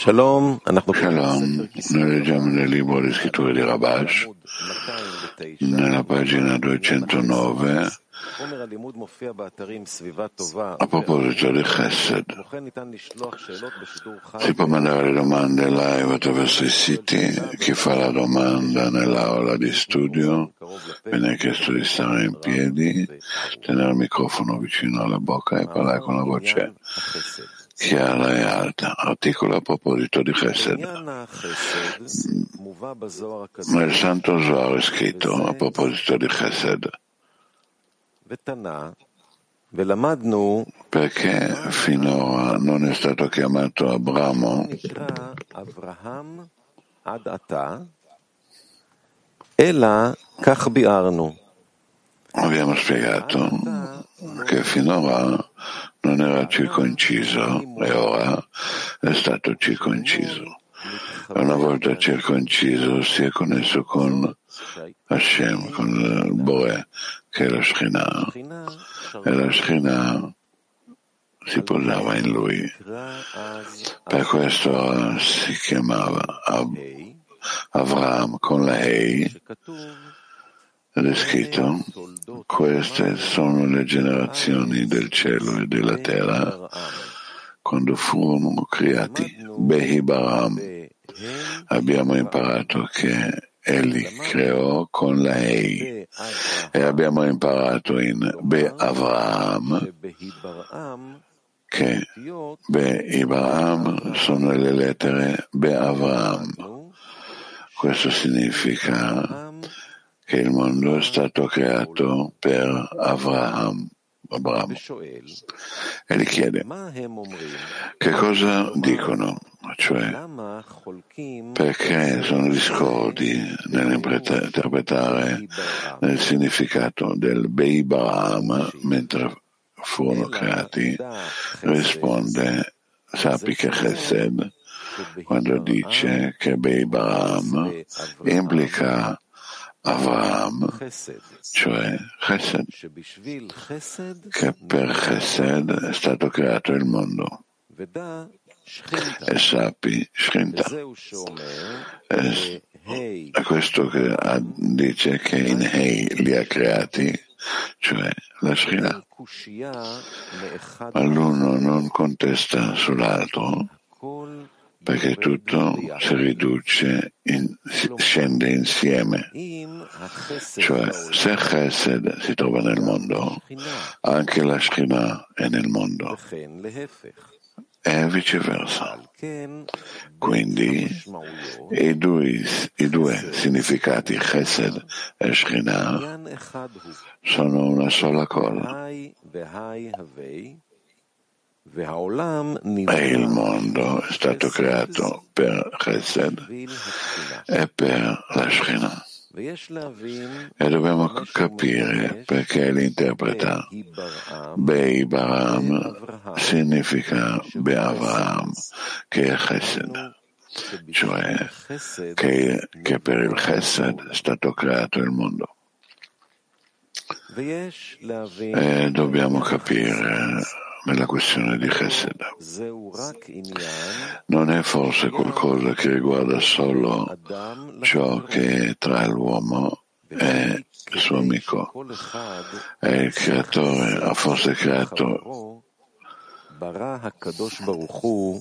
Shalom, noi leggiamo nel libro di scritture di Rabash, nella pagina 209, a proposito di Chesed. Si può mandare le domande live attraverso i siti. Chi fa la domanda nell'aula di studio viene chiesto di stare in piedi, tenere il microfono vicino alla bocca e parlare con la voce chiara e alta. Articolo a proposito di Chesed. Nel Santo Zohar è scritto a proposito di Chesed. Perché finora non è stato chiamato Abramo? Abbiamo spiegato che finora non era circonciso e ora è stato circonciso. Una volta circonciso si è connesso con Hashem, con il Boe, che è la Shekhinah, e la Shekhinah si posava in lui. Per questo si chiamava Avram con la Hei, ed è scritto, queste sono le generazioni del cielo e della terra quando furono creati. Behi Baram. Abbiamo imparato che egli creò con la Ei e abbiamo imparato in Be Avraham che Be Ibrahim sono le lettere Be Avraham. Questo significa che il mondo è stato creato per Avraham. Abramo. E gli chiede che cosa dicono, cioè perché sono discordi nell'interpretare nel significato del Beibaram mentre furono creati, risponde sappi che Chesed quando dice che Beibaram implica Avraham, cioè Chesed, che per Chesed è stato creato il mondo. E sappi, Shrinta. È questo che dice che in Hei li ha creati, cioè la Shrinta. Ma l'uno non contesta sull'altro perché tutto si riduce, in, scende insieme. Cioè, se Chesed si trova nel mondo, anche la Shekhinah è nel mondo e viceversa. Quindi i due, i due significati Chesed e Shekhinah sono una sola cosa. E il mondo è stato creato per Chesed e per la Shekhinah. E dobbiamo capire perché l'interpreta Bei Baram significa Be'Avraham, che è Chesed, cioè che, che per il Chesed è stato creato il mondo. E dobbiamo capire nella questione di Chesed. Non è forse qualcosa che riguarda solo ciò che è tra l'uomo e il suo amico. E il creatore ha forse creato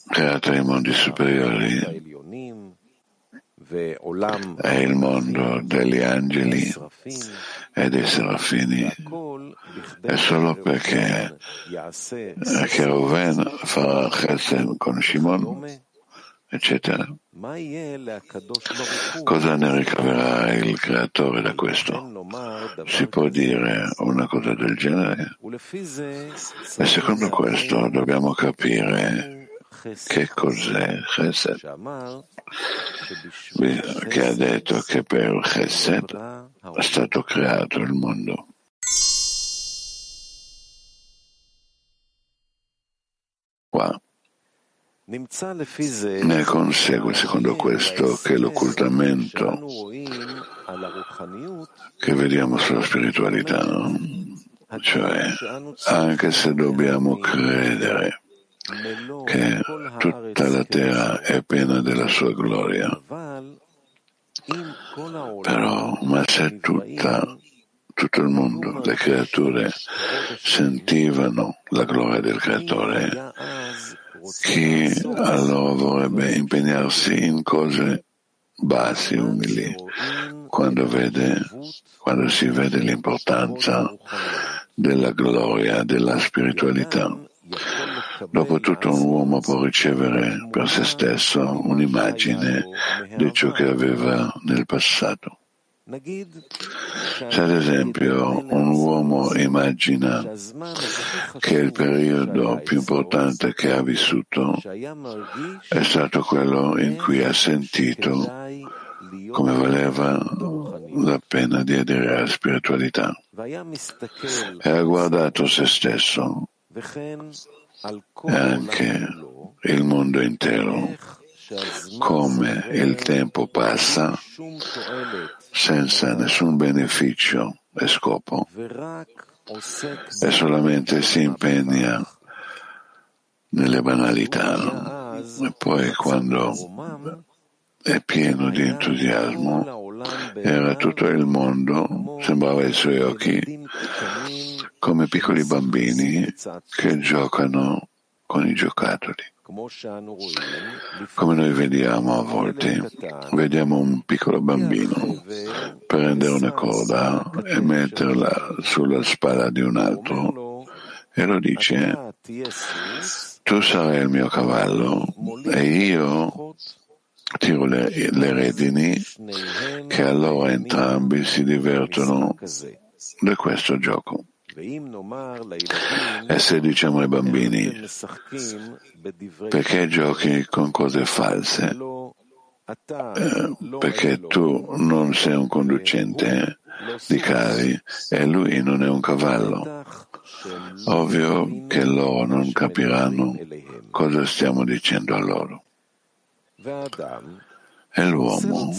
creato i mondi superiori e il mondo degli angeli e dei serafini è solo perché che Reuven farà Chesed con Shimon, eccetera. Cosa ne ricaverà il creatore da questo? Si può dire una cosa del genere? E secondo questo dobbiamo capire che cos'è Chesed, che ha detto che per Chesed è stato creato il mondo. Qua. Ne consegue secondo questo che l'occultamento che vediamo sulla spiritualità, cioè anche se dobbiamo credere che tutta la terra è piena della sua gloria. Però, ma se tutta, tutto il mondo, le creature, sentivano la gloria del Creatore, chi allora vorrebbe impegnarsi in cose bassi, umili, quando, vede, quando si vede l'importanza della gloria, della spiritualità. Dopotutto un uomo può ricevere per se stesso un'immagine di ciò che aveva nel passato. Se ad esempio un uomo immagina che il periodo più importante che ha vissuto è stato quello in cui ha sentito come valeva la pena di aderire alla spiritualità e ha guardato se stesso anche il mondo intero. Come il tempo passa senza nessun beneficio e scopo e solamente si impegna nelle banalità e poi quando è pieno di entusiasmo era tutto il mondo, sembrava ai suoi occhi come piccoli bambini che giocano con i giocattoli. Come noi vediamo a volte, vediamo un piccolo bambino prendere una coda e metterla sulla spalla di un altro e lo dice, tu sarai il mio cavallo e io tiro le, le redini che allora entrambi si divertono di questo gioco. E se diciamo ai bambini, perché giochi con cose false? Eh, perché tu non sei un conducente di carri e lui non è un cavallo. Ovvio che loro non capiranno cosa stiamo dicendo a loro. E l'uomo,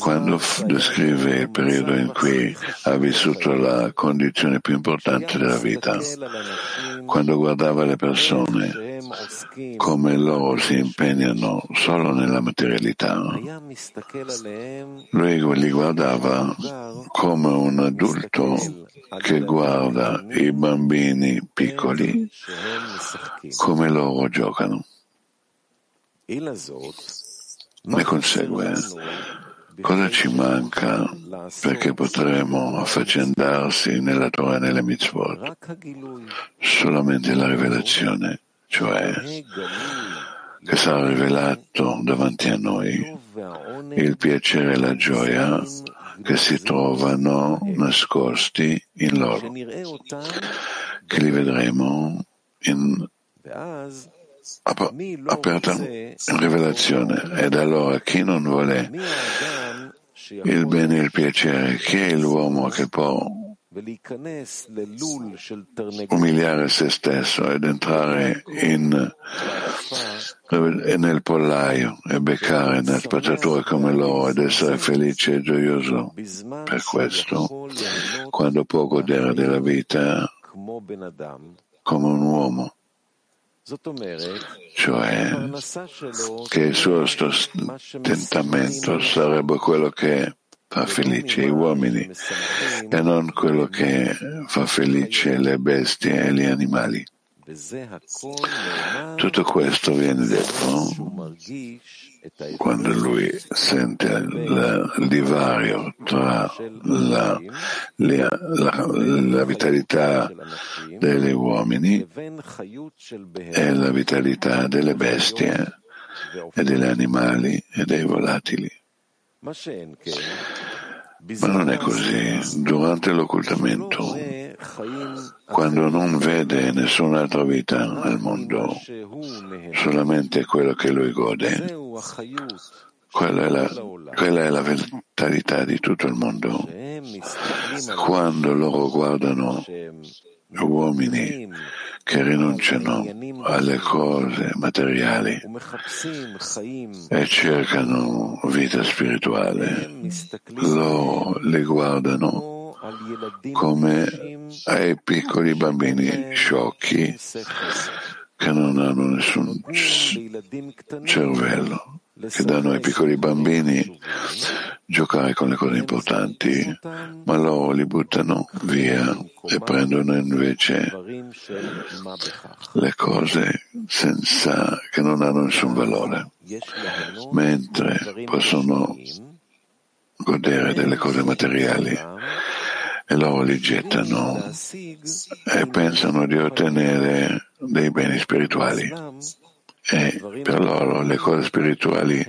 quando descrive il periodo in cui ha vissuto la condizione più importante della vita, quando guardava le persone come loro si impegnano solo nella materialità, lui li guardava come un adulto che guarda i bambini piccoli come loro giocano. Ne consegue. Cosa ci manca? Perché potremo affaccendarsi nella Torah e nelle mitzvot? Solamente la rivelazione, cioè che sarà rivelato davanti a noi. Il piacere e la gioia che si trovano nascosti in loro, che li vedremo in aperta rivelazione. ed allora chi non vuole il bene e il piacere, chi è l'uomo che può umiliare se stesso ed entrare in, nel pollaio e beccare nel spazzatura come loro ed essere felice e gioioso. Per questo, quando può godere della vita come un uomo cioè che il suo sostentamento sarebbe quello che fa felice gli uomini e non quello che fa felice le bestie e gli animali. Tutto questo viene detto quando lui sente il divario tra la, la, la, la, vitalità degli uomini e la vitalità delle bestie e degli animali e dei volatili. Ma non è così. Durante l'occultamento, quando non vede nessun'altra vita al mondo, solamente quello che lui gode, quella è, la, quella è la vitalità di tutto il mondo. Quando loro guardano uomini che rinunciano alle cose materiali e cercano vita spirituale, loro li guardano come ai piccoli bambini sciocchi che non hanno nessun cervello, che danno ai piccoli bambini giocare con le cose importanti, ma loro li buttano via e prendono invece le cose senza, che non hanno nessun valore, mentre possono godere delle cose materiali e loro li gettano e pensano di ottenere dei beni spirituali. E per loro le cose spirituali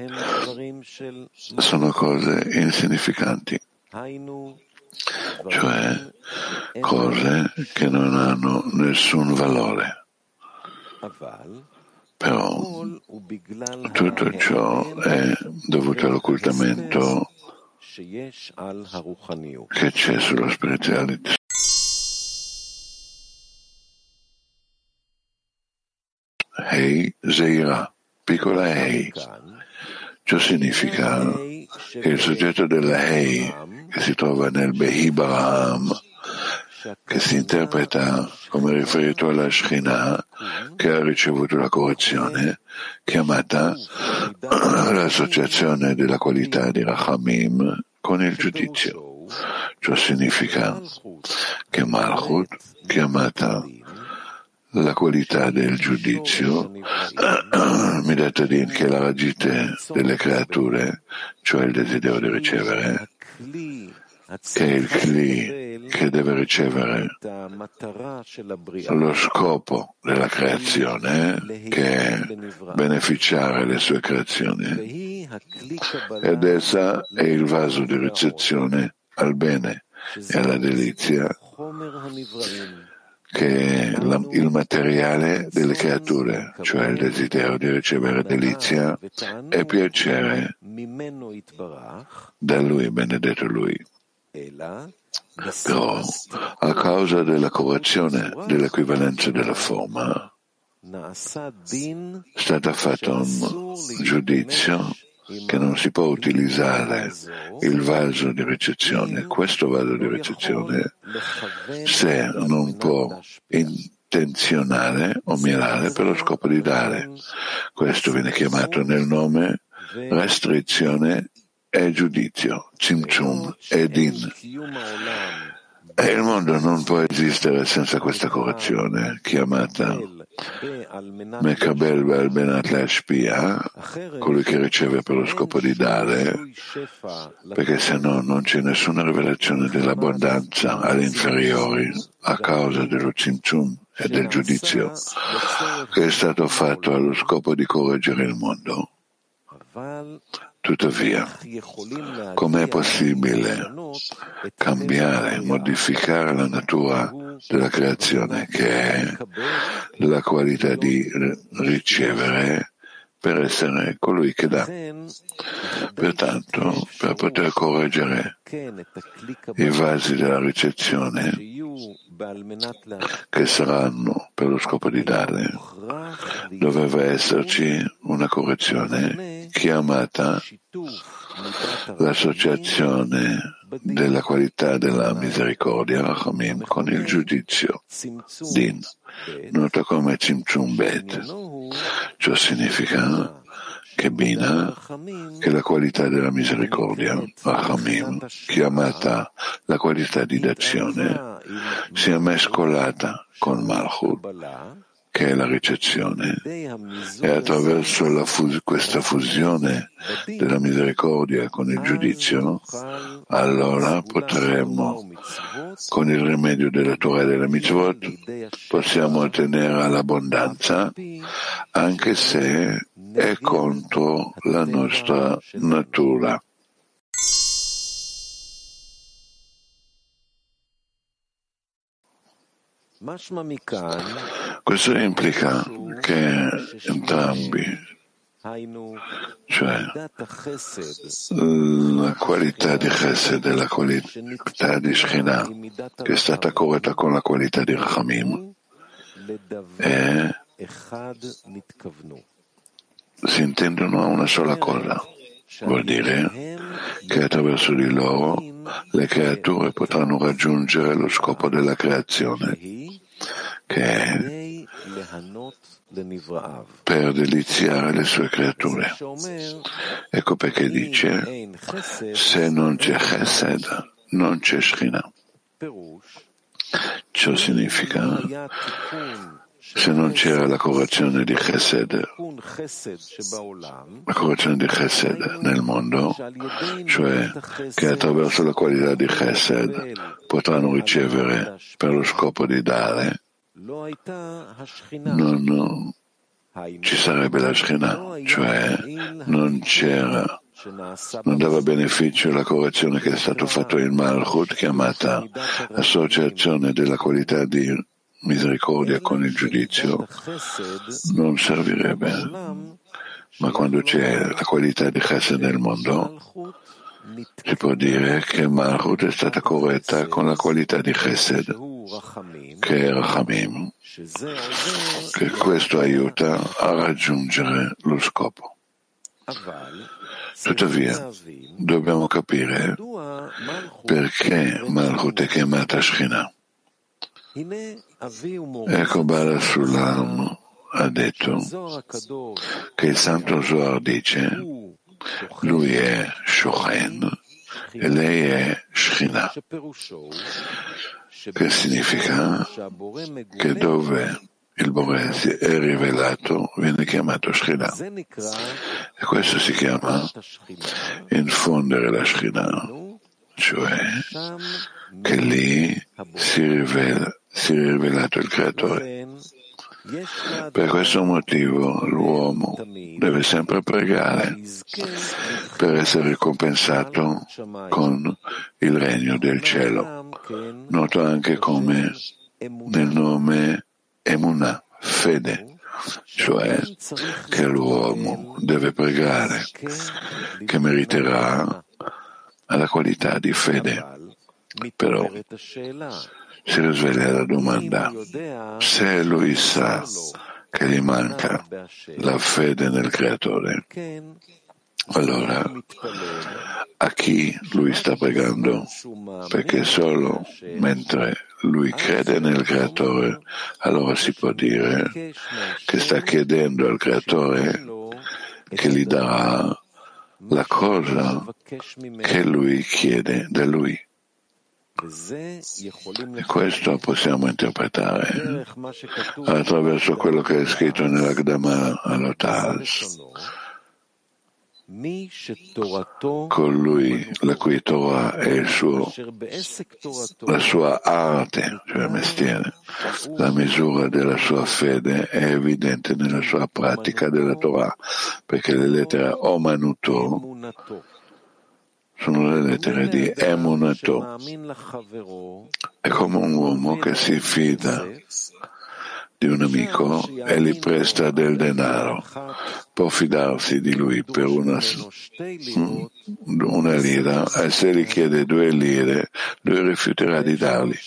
sono cose insignificanti, cioè cose che non hanno nessun valore. Però tutto ciò è dovuto all'occultamento che c'è sulla spiritualità. Hei Zeira, piccola Hei. Ciò significa che il soggetto della Hei, che si trova nel Behi Baraham, che si interpreta come riferito alla Shekhinah, che ha ricevuto la correzione, chiamata l'associazione della qualità di Rachamim con il giudizio. Ciò significa che Malchut, chiamata la qualità del giudizio, Midatadin, che è la ragite delle creature, cioè il desiderio di ricevere, è il Kli che deve ricevere lo scopo della creazione, che è beneficiare le sue creazioni. Ed essa è il vaso di ricezione al bene e alla delizia che è la, il materiale delle creature, cioè il desiderio di ricevere delizia e piacere da Lui, benedetto Lui. Però, a causa della correzione dell'equivalenza della forma, è stato fatto un giudizio che non si può utilizzare il vaso di ricezione, questo vaso di ricezione, se non può intenzionare o mirare per lo scopo di dare. Questo viene chiamato nel nome restrizione e giudizio, Cimcium e Din. E il mondo non può esistere senza questa correzione, chiamata Mekabel Bel Benat Lashpia, colui che riceve per lo scopo di dare, perché se no non c'è nessuna rivelazione dell'abbondanza agli inferiori a causa dello Cimcium e del giudizio che è stato fatto allo scopo di correggere il mondo. Tuttavia, com'è possibile cambiare, modificare la natura della creazione, che è la qualità di ricevere per essere colui che dà? Pertanto, per poter correggere i vasi della ricezione, che saranno per lo scopo di dare, doveva esserci una correzione chiamata l'associazione della qualità della misericordia Rachamim con il giudizio Din, noto come Tzimtzum Bet. Ciò significa che Bina, che la qualità della misericordia, Rachamim, chiamata la qualità di d'azione, sia mescolata con Malchut, che è la ricezione, e attraverso fus- questa fusione della misericordia con il giudizio, allora potremo, con il rimedio della Torah e della mitzvot, possiamo ottenere l'abbondanza, anche se è contro la nostra natura. Questo implica che entrambi, cioè la qualità di Chesed e la qualità di Shekhinah, che è stata corretta con la qualità di Rachamim, si intendono a una sola cosa. Vuol dire che attraverso di loro le creature potranno raggiungere lo scopo della creazione, che è per deliziare le sue creature. Ecco perché dice, se non c'è chesed, non c'è Shekhinah. Ciò significa, se non c'era la correzione di Chesed, la correzione di Chesed nel mondo, cioè che attraverso la qualità di Chesed potranno ricevere per lo scopo di dare, non ci sarebbe la Shekhinah, cioè non c'era non dava beneficio alla correzione che è stato fatto in Malchut, chiamata associazione della qualità di misericordia con il giudizio, non servirebbe. Ma quando c'è la qualità di Chesed nel mondo, si può dire che Malchut è stata corretta con la qualità di Chesed, che è Rachamim, che questo aiuta a raggiungere lo scopo. Tuttavia, dobbiamo capire perché Malchut è chiamata Shekhinah. Ecco Bala Sulam ha detto che il Santo Zohar dice lui è Shochen e lei è Shekhinah, che significa che dove il Bore è rivelato, viene chiamato Shekhinah. E questo si chiama infondere la Shekhinah, cioè che lì si, rivela, si è rivelato il Creatore. Per questo motivo l'uomo deve sempre pregare per essere ricompensato con il regno del cielo, noto anche come nel nome Emunah, fede, cioè che l'uomo deve pregare, che meriterà alla qualità di fede. Però si risveglia la domanda, se lui sa che gli manca la fede nel Creatore, allora, a chi lui sta pregando? Perché solo mentre lui crede nel Creatore, allora si può dire che sta chiedendo al Creatore che gli darà la cosa che lui chiede da lui. E questo possiamo interpretare. attraverso quello che è scritto nell'Agdama all'Otaz colui la cui Torah è il suo, la sua arte, cioè mestiere, la misura della sua fede è evidente nella sua pratica della Torah, perché le lettere Omanuto sono le lettere di Emunato. È come un uomo che si fida di un amico e gli presta del denaro. Può fidarsi di lui per una, mm, una lira e se gli chiede due lire, lui rifiuterà di dargli.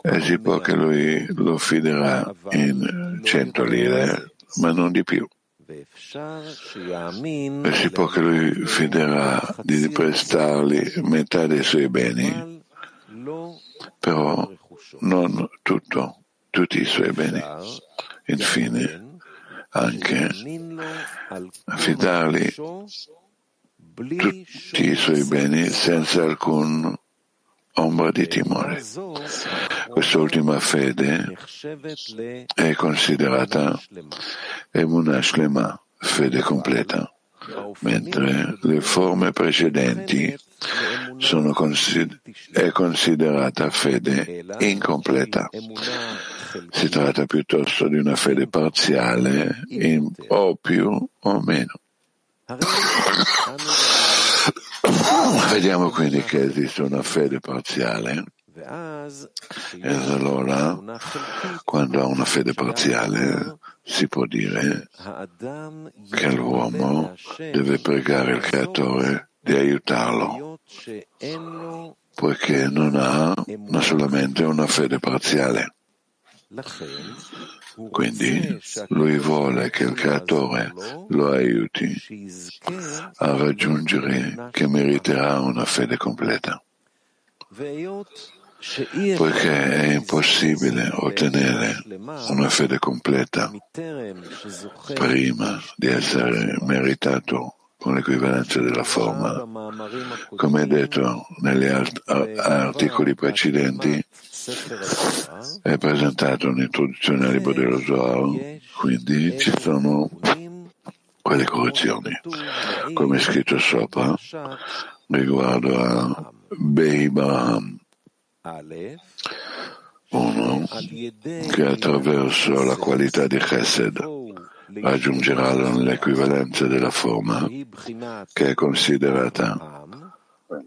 E si può che lui lo fiderà in cento lire, ma non di più. E si può che lui fiderà di prestargli metà dei suoi beni, però non tutto tutti i suoi beni. Infine, anche affidargli tutti i suoi beni senza alcun ombra di timore. Quest'ultima fede è considerata Emunah Shlema, fede completa, mentre le forme precedenti consider- è considerata fede incompleta. Si tratta piuttosto di una fede parziale, in, o più o meno. Vediamo quindi che esiste una fede parziale. E allora, quando ha una fede parziale, si può dire che l'uomo deve pregare il Creatore di aiutarlo, poiché non ha ma solamente una fede parziale. Quindi lui vuole che il creatore lo aiuti a raggiungere che meriterà una fede completa. Poiché è impossibile ottenere una fede completa prima di essere meritato con l'equivalenza della forma. Come detto negli articoli precedenti, è presentato un'introduzione al libro dello Zohar, quindi ci sono quelle correzioni, come è scritto sopra, riguardo a Beibraham. Uno che attraverso la qualità di Chesed raggiungerà l'equivalenza della forma che è considerata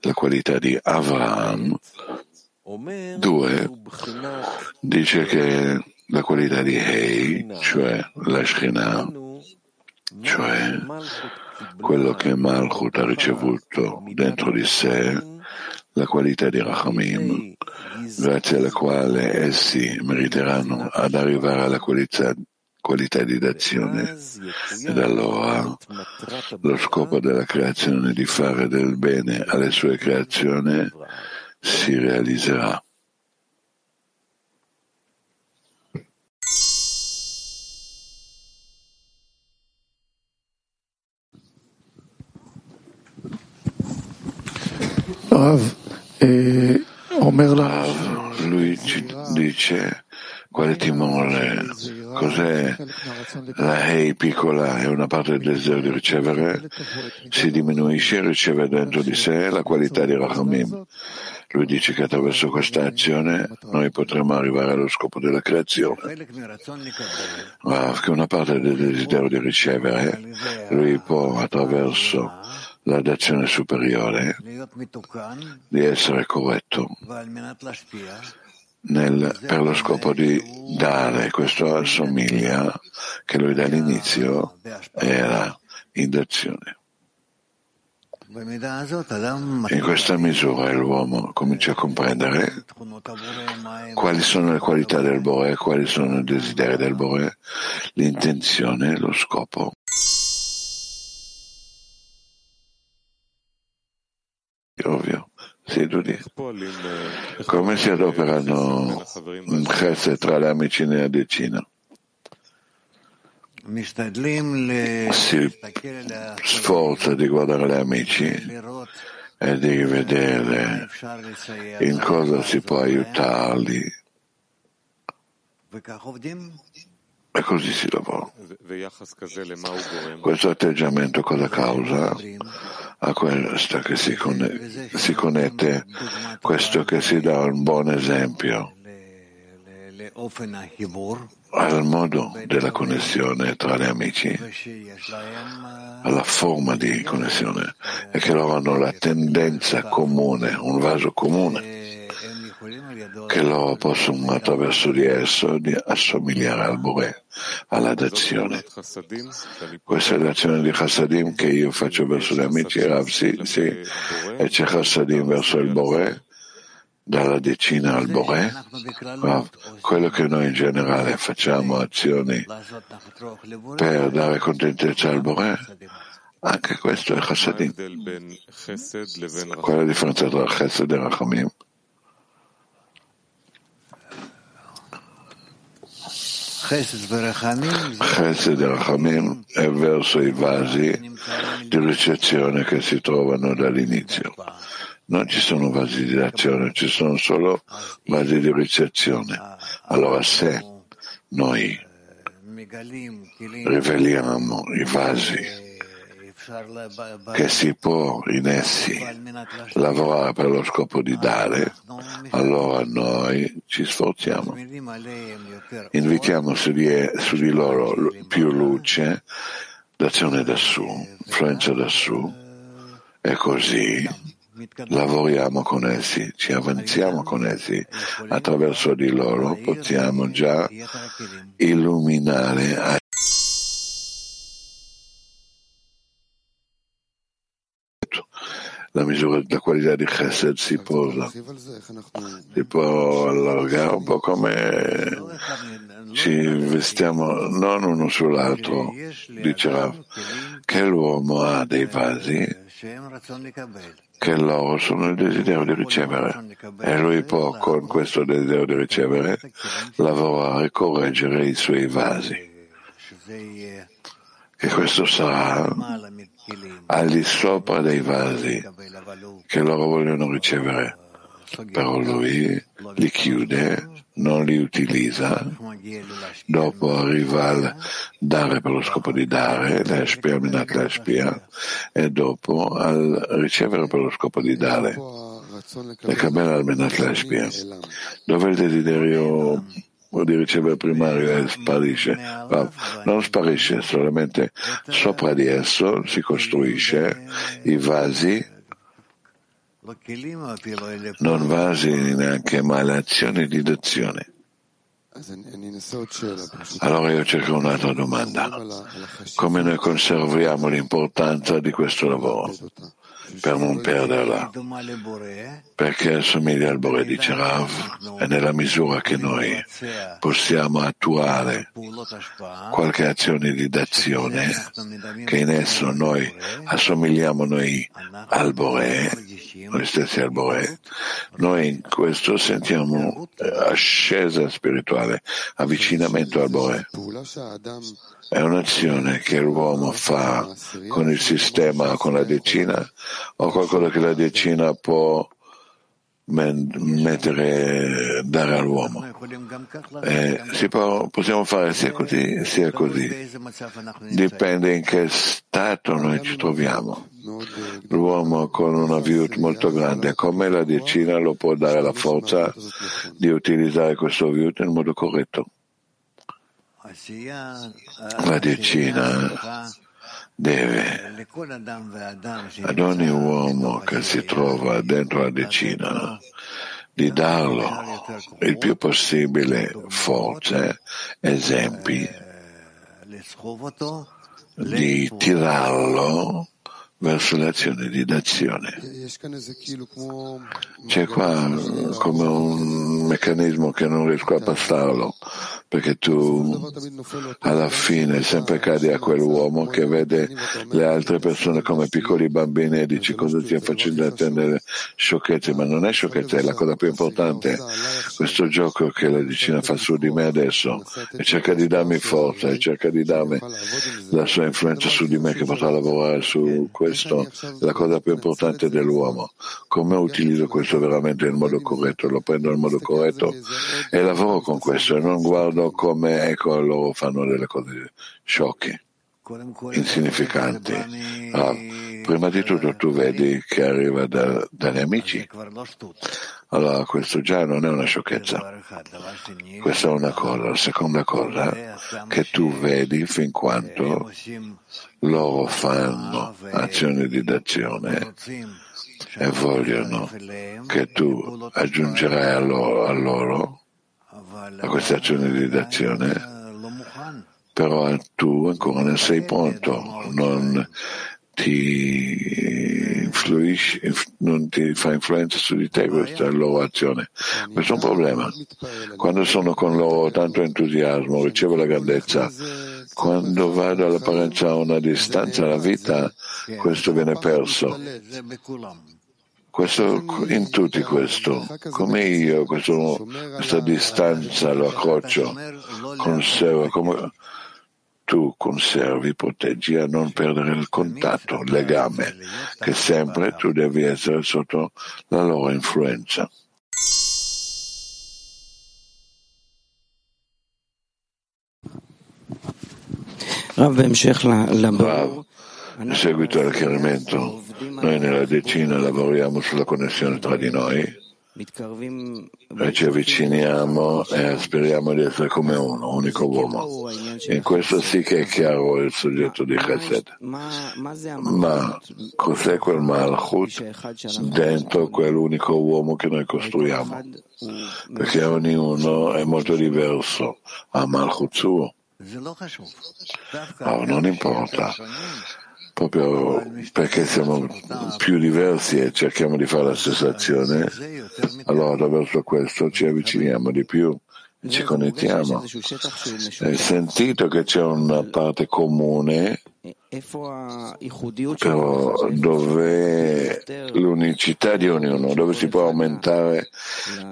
la qualità di Avraham. Due, dice che la qualità di Hei, cioè la Shekhinah, cioè quello che Malchut ha ricevuto dentro di sé, la qualità di Rachamim, grazie alla quale essi meriteranno ad arrivare alla qualità, qualità di d'azione. Ed allora lo scopo della creazione di fare del bene alle sue creazioni si realizzerà. Rav, lui ci dice quale timore, cos'è la Hei piccola è una parte del desiderio di ricevere, si diminuisce e riceve dentro di sé la qualità di Rachamim. Lui dice che attraverso questa azione noi potremo arrivare allo scopo della creazione. Ma che una parte del desiderio di ricevere, lui può attraverso la dazione superiore di essere corretto nel, per lo scopo di dare. Questo assomiglia che lui dall'inizio era in dazione. In questa misura l'uomo comincia a comprendere quali sono le qualità del Bore, quali sono i desideri del Bore, l'intenzione, lo scopo. Ovvio, sì, tu dici. Come si adoperano un chesed tra le amici nella decina? Si sforza di guardare gli amici e di vedere in cosa si può aiutarli. E così si lavora. Questo atteggiamento cosa causa? A questo che si, conne- si connette, questo che si dà un buon esempio. Al modo della connessione tra gli amici, alla forma di connessione, e che loro hanno la tendenza comune, un vaso comune, che loro possono attraverso di esso di assomigliare al Bore, alla dazione. Questa è l'azione di Chassadim che io faccio verso gli amici, Rav, sì, sì, e c'è Chassadim verso il Bore, dalla decina al Bore, ma quello che noi in generale facciamo azioni per dare contentezza al Bore, anche questo è Chassadim. Qual è la differenza tra Chesed e Rachamim? Chesed e Rachamim è verso i vasi di ricezione che si trovano dall'inizio. Non ci sono vasi di azione, ci sono solo vasi di ricezione. Allora se noi riveliamo i vasi che si può in essi lavorare per lo scopo di dare, allora noi ci sforziamo. Invitiamo su di, su di loro più luce, d'azione da su, influenza da su, e così lavoriamo con essi, ci avanziamo con essi, attraverso di loro possiamo già illuminare la misura della qualità di Chesed si posa, si può allargare un po' come ci vestiamo non uno sull'altro, dice Rav, che l'uomo ha dei vasi che loro sono il desiderio di ricevere e lui può con questo desiderio di ricevere lavorare e correggere i suoi vasi. E questo sarà al di sopra dei vasi che loro vogliono ricevere, però lui li chiude, non li utilizza, dopo arriva al dare per lo scopo di dare, l'espia, minat l'espia, e dopo al ricevere per lo scopo di dare, le cabela al minat l'espia, dove il desiderio di ricevere primario sparisce, non sparisce, solamente sopra di esso si costruisce i vasi, non vasi neanche, ma le azioni di d'azione. Allora io cerco un'altra domanda. Come noi conserviamo l'importanza di questo lavoro? Per non perderla, perché assomiglia al Bore di Rav e nella misura che noi possiamo attuare qualche azione di d'azione, che in esso noi assomigliamo noi al Bore, noi stessi al Bore, noi in questo sentiamo ascesa spirituale, avvicinamento al Bore. È un'azione che l'uomo fa con il sistema, con la decina, o qualcosa che la decina può mettere, dare all'uomo. Eh, può, possiamo fare sia così sia così. Dipende in che stato noi ci troviamo. L'uomo con una viut molto grande, come la decina lo può dare la forza di utilizzare questo viut nel modo corretto. La decina deve ad ogni uomo che si trova dentro la decina di darlo il più possibile forze, esempi, di tirarlo verso l'azione di d'azione. C'è qua come un meccanismo che non riesco a passarlo, perché tu alla fine sempre cadi a quell'uomo che vede le altre persone come piccoli bambini e dici cosa stia facendo attendere sciocchezze, ma non è sciocchezza, è la cosa più importante. Questo gioco che la decina fa su di me adesso e cerca di darmi forza e cerca di darmi la sua influenza su di me che potrà lavorare su questo, è la cosa più importante dell'uomo. Come utilizzo questo veramente nel modo corretto? Lo prendo nel modo corretto e lavoro con questo e non guardo come ecco, loro fanno delle cose sciocche, insignificanti. Ah, prima di tutto tu vedi che arriva da, dagli amici. Allora questo già non è una sciocchezza. Questa è una cosa. La seconda cosa che tu vedi fin quanto loro fanno azioni di d'azione e vogliono che tu aggiungerai a loro, a loro a questa azione di d'azione, però tu ancora non sei pronto, non ti influisce, non ti fa influenza su di te questa loro azione. Questo è un problema. Quando sono con loro tanto entusiasmo, ricevo la grandezza, quando vado all'apparenza a una distanza alla vita, questo viene perso. Questo, in tutti questo, come io questo, questa distanza lo accrocio, conservo, come tu conservi, proteggi a non perdere il contatto, il legame, che sempre tu devi essere sotto la loro influenza. Rav, in seguito al chiarimento, noi nella decina lavoriamo sulla connessione tra di noi ci avviciniamo e speriamo di essere come uno, unico uomo. In questo sì che è chiaro il soggetto di Chesed. Ma cos'è quel Malchut dentro quell'unico uomo che noi costruiamo? Perché ognuno è molto diverso, ha Malchut suo. Oh, non importa proprio perché siamo più diversi e cerchiamo di fare la stessa azione, allora attraverso questo ci avviciniamo di più e ci connettiamo. Hai sentito che c'è una parte comune, però dove l'unicità di ognuno, dove si può aumentare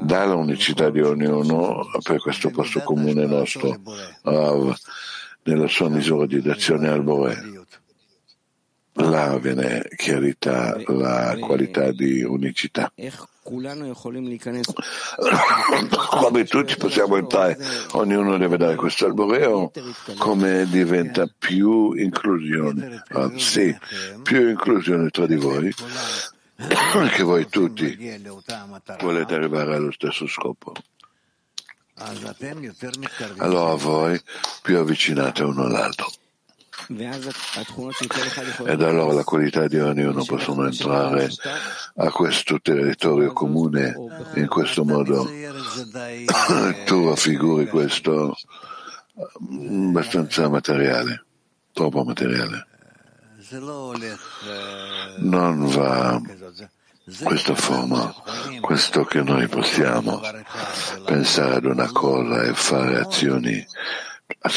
dall'unicità di ognuno per questo posto comune nostro, nella sua misura di dazione al Bore là viene chiarita la qualità di unicità. Come tutti possiamo entrare, ognuno deve dare questo alboreo, come diventa più inclusione, anzi, più inclusione tra di voi, che voi tutti volete arrivare allo stesso scopo. Allora voi più avvicinate uno all'altro. Ed allora la qualità di ognuno possono entrare a questo territorio comune in questo modo. tu raffiguri questo abbastanza materiale, troppo materiale. Non va questa forma, questo che noi possiamo pensare ad una cosa e fare azioni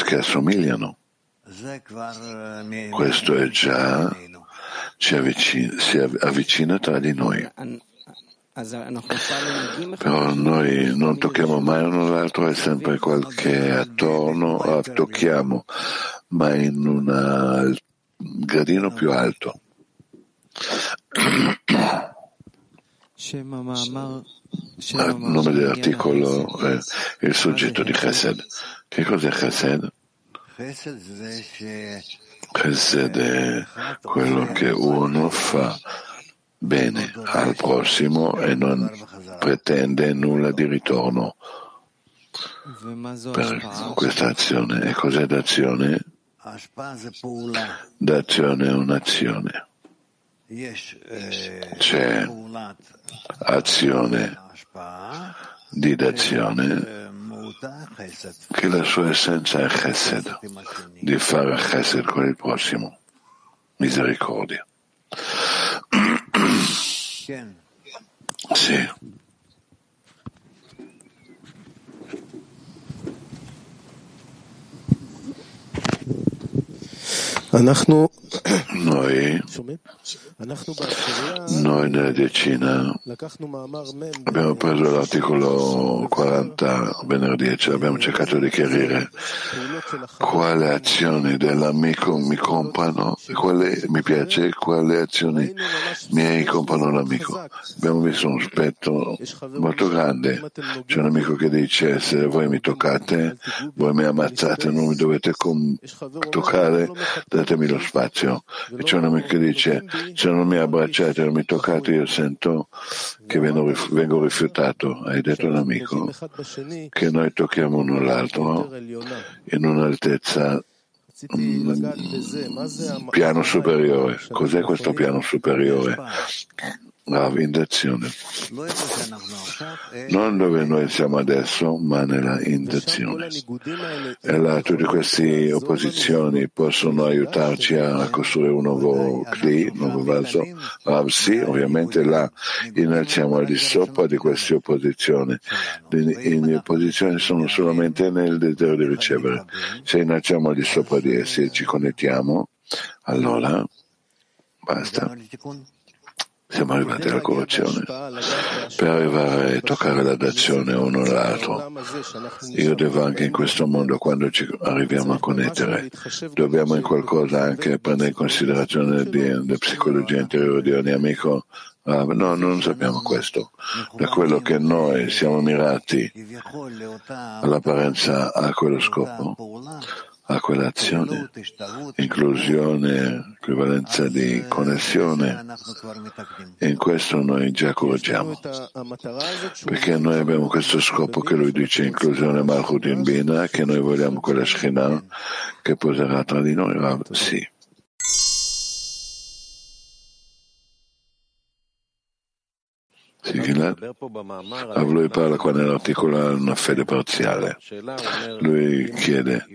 che assomigliano questo è già ci avvicina, si avvicina tra di noi. Però noi non tocchiamo mai uno l'altro, è sempre qualche attorno, ah, tocchiamo, ma in un gradino più alto. Il nome dell'articolo è il soggetto di Chesed. Che cos'è Chesed? Chesed è quello che uno fa bene al prossimo e non pretende nulla di ritorno per questa azione. E cos'è d'azione? D'azione è un'azione. C'è azione di d'azione che la sua essenza è chesed, di fare chesed con il prossimo, misericordia. Sì. Noi, noi nella decina abbiamo preso l'articolo 40 venerdì e abbiamo cercato di chiarire quale azioni dell'amico mi compano, quale mi piace e quali azioni miei compano l'amico. Abbiamo visto un aspetto molto grande. C'è un amico che dice se voi mi toccate, voi mi ammazzate, non mi dovete com- toccare, datemi lo spazio. E c'è un amico che dice se non mi abbracciate, non mi toccate, io sento che vengo rifiutato. Hai detto l'amico che noi tocchiamo uno l'altro in un'altezza un piano superiore. Cos'è questo piano superiore? La indazione. Non dove noi siamo adesso, ma nella indazione. E là, tutte queste opposizioni possono aiutarci a costruire un nuovo cli, un nuovo vaso. Ah, sì, ovviamente là innalziamo al di sopra di queste opposizioni. Le opposizioni sono solamente nel desiderio di ricevere. Se innalziamo al di sopra di essi e ci connettiamo, allora basta. Siamo arrivati alla correzione per arrivare a toccare la dazione uno all'altro. Io devo anche in questo mondo, quando ci arriviamo a connettere, dobbiamo in qualcosa anche prendere in considerazione la psicologia interiore di ogni amico. Ah, no, non sappiamo questo. Da quello che noi siamo mirati all'apparenza a quello scopo, a quell'azione, inclusione, equivalenza di connessione. In questo noi già correggiamo, perché noi abbiamo questo scopo che lui dice inclusione Malchut in Bina, che noi vogliamo quella Shekhinah che poserà tra di noi. Sì. Sì, Gilad, lui parla qua nell'articolo una fede parziale. Lui chiede,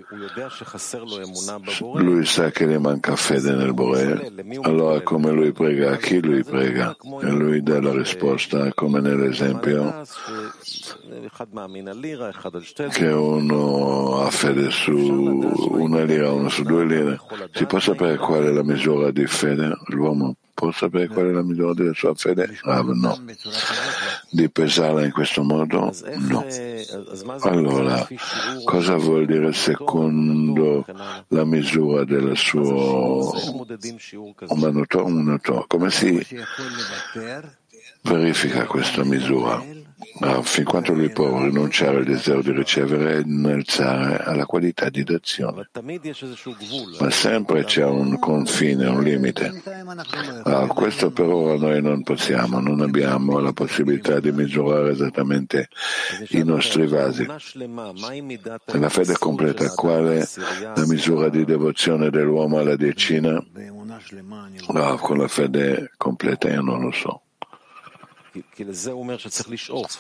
lui sa che le manca fede nel Bore, allora come lui prega a chi lui prega? E lui dà la risposta come nell'esempio che uno ha fede su una lira, uno su due lire. Si può sapere qual è la misura di fede? L'uomo può sapere qual è la misura della sua fede? Ah, no. Di pesarla in questo modo? No. Allora, cosa vuol dire secondo la misura del suo umanoto? Come si verifica questa misura? Ma fin quanto lui può rinunciare al desiderio di ricevere e innalzare alla qualità di d'azione. Ma sempre c'è un confine, un limite. Ah, questo per ora noi non possiamo, non abbiamo la possibilità di misurare esattamente i nostri vasi. La fede completa, qual è la misura di devozione dell'uomo alla decina? Ah, con la fede completa io non lo so.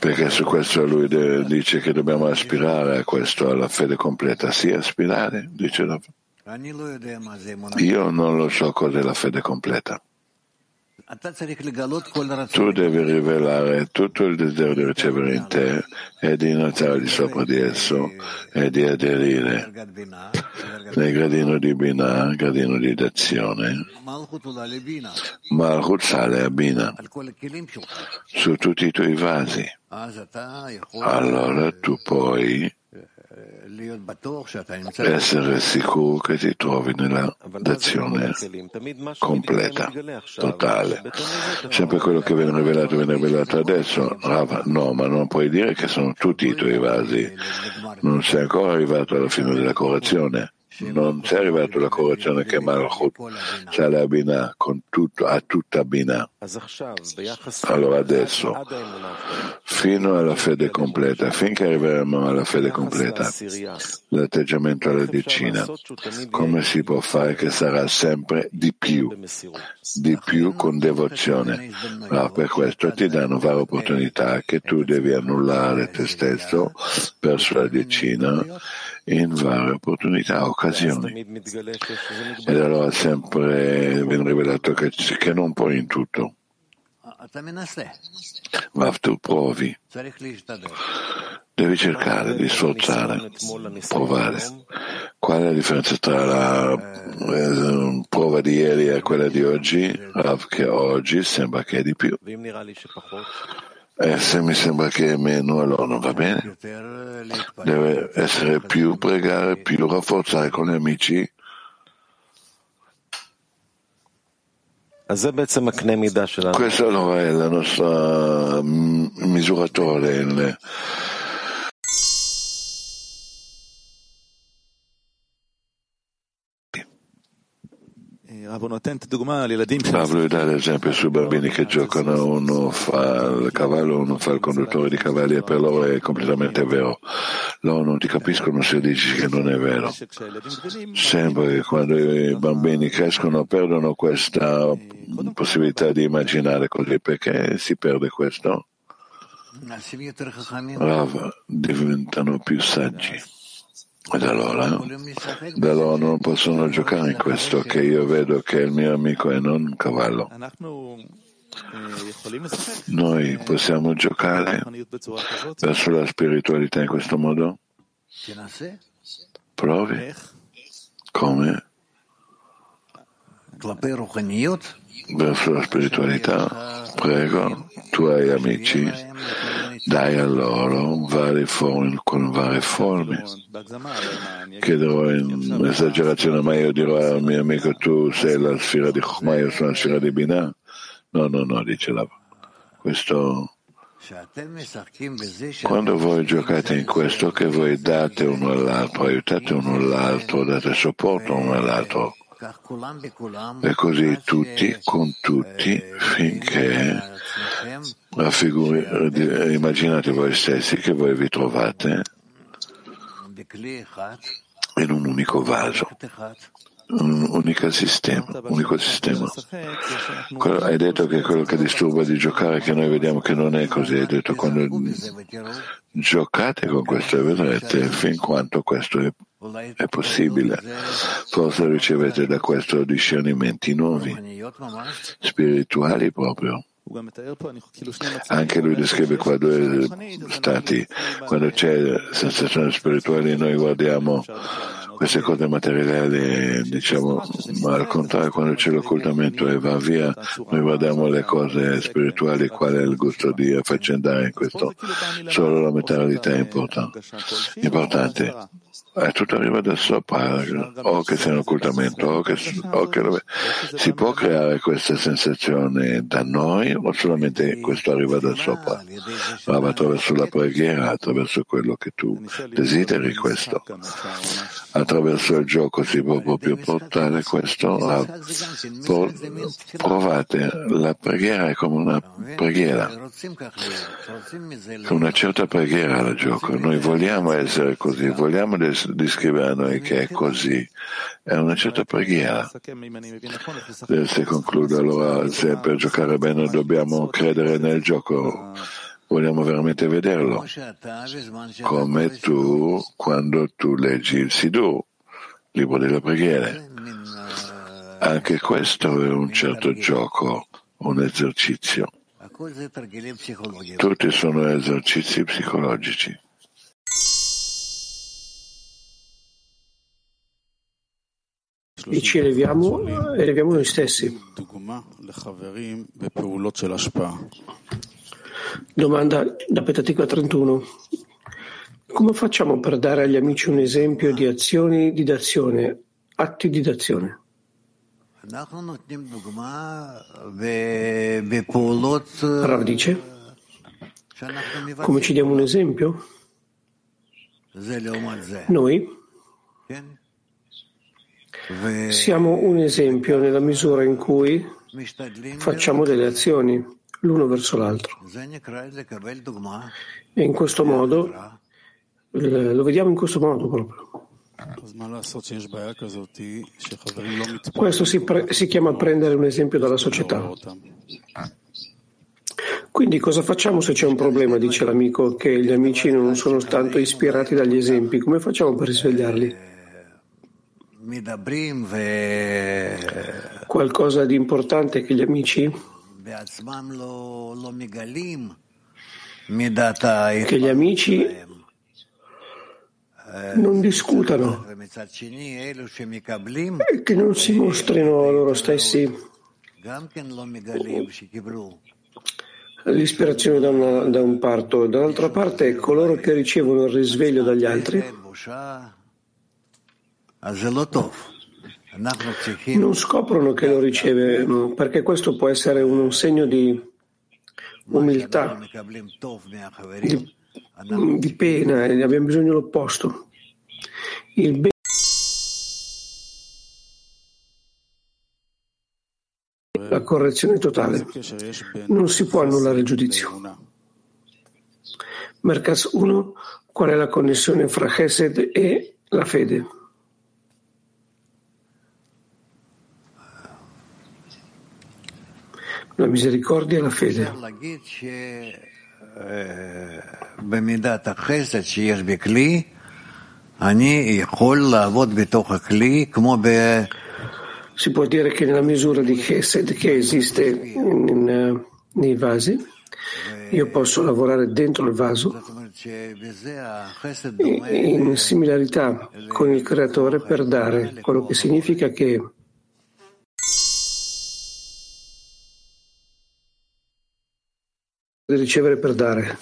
Perché su questo lui dice che dobbiamo aspirare a questo, alla fede completa. Sì, aspirare, dice la... Io non lo so cos'è la fede completa. Tu devi rivelare tutto il desiderio di ricevere in te e di innalzare di sopra di esso e di aderire. Nel gradino di Bina, gradino di d'azione. Malchut sale a Bina. Su tutti i tuoi vasi. Allora tu puoi essere sicuro che ti trovi nella d'azione completa, totale. Sempre quello che viene rivelato viene rivelato adesso. No, ma non puoi dire che sono tutti i tuoi vasi. Non sei ancora arrivato alla fine della correzione non sei arrivato alla correzione che Malchut sale a Binah con tutto, a tutta Binah. Allora adesso, fino alla fede completa, finché arriveremo alla fede completa, l'atteggiamento alla decina, come si può fare che sarà sempre di più, di più con devozione? Ma per questo ti danno varie opportunità che tu devi annullare te stesso verso la decina in varie opportunità, occasioni. Ed allora sempre viene rivelato che, che non puoi in tutto. Ma tu provi. Devi cercare di sforzare, provare. Qual è la differenza tra la eh, prova di ieri e quella di oggi? Che oggi sembra che è di più. E se mi sembra che è meno, allora non va bene. Deve essere più pregare, più rafforzare con gli amici. Questa allora è la nostra misuratore. Pablo dà l'esempio sui bambini che giocano, uno fa il cavallo, uno fa il conduttore di cavalli e per loro è completamente vero. Loro non ti capiscono se dici che non è vero. Sembra che quando i bambini crescono perdono questa possibilità di immaginare così perché si perde questo. Rav, diventano più saggi. Ed allora, da loro non possono giocare in questo che io vedo che il mio amico è non un cavallo. Noi possiamo giocare verso la spiritualità in questo modo? Provi. Come? Verso la spiritualità, prego, tu hai amici, dai a loro varie forme, con varie forme. Chiederò in esagerazione, ma io dirò al mio amico tu sei la sfera di Chokmah, io sono la sfera di Binah. No, no, no, dice la. Questo. Quando voi giocate in questo, che voi date uno all'altro, aiutate uno all'altro, date supporto uno all'altro. E così tutti con tutti finché Figuri, immaginate voi stessi che voi vi trovate in un unico vaso, un unico sistema, unico sistema. Hai detto che quello che disturba di giocare che noi vediamo che non è così. Hai detto quando giocate con questo e vedrete fin quanto questo è, è possibile. Forse ricevete da questo discernimenti nuovi, spirituali proprio. Anche lui descrive qua due stati. Quando c'è sensazione spirituale noi guardiamo queste cose materiali, diciamo, ma al contrario quando c'è l'occultamento e va via, noi guardiamo le cose spirituali, qual è il gusto di affaccendare in questo. Solo la materialità è importante. importante. Eh, tutto arriva da sopra, o che sia un occultamento, o che, o che si può creare questa sensazione da noi o solamente questo arriva da sopra? Ma attraverso la preghiera, attraverso quello che tu desideri questo. Attraverso il gioco si può proprio portare questo a provate la preghiera è come una preghiera. Una certa preghiera al gioco. Noi vogliamo essere così vogliamo descrivere a noi che è così. È una certa preghiera. Se concludo allora se per giocare bene dobbiamo credere nel gioco vogliamo veramente vederlo, come tu quando tu leggi il Sidur, libro delle preghiere. Anche questo è un certo gioco, un esercizio. Tutti sono esercizi psicologici. E ci eleviamo, eleviamo noi stessi. Domanda da Petatica 31. Come facciamo per dare agli amici un esempio di azioni di dazione, atti di dazione? Rav dice, come ci diamo un esempio? Noi siamo un esempio nella misura in cui facciamo delle azioni l'uno verso l'altro. E in questo modo, lo vediamo in questo modo proprio. Questo si, pre- si chiama prendere un esempio dalla società. Quindi cosa facciamo se c'è un problema, dice l'amico, che gli amici non sono tanto ispirati dagli esempi? Come facciamo per risvegliarli? Qualcosa di importante che gli amici? Che gli amici non discutano. e che non si mostrino a loro stessi. L'ispirazione da, una, da un parto. Dall'altra parte, coloro che ricevono il risveglio dagli altri non scoprono che lo riceve perché questo può essere un segno di umiltà, di, di pena e abbiamo bisogno dell'opposto. Il bene la correzione totale. Non si può annullare il giudizio. Merkas 1. Qual è la connessione fra Chesed e la fede? La misericordia e la fede. Si può dire che nella misura di Chesed che esiste in, in, nei vasi, io posso lavorare dentro il vaso. in similarità con il creatore per dare, quello che significa che ricevere per dare.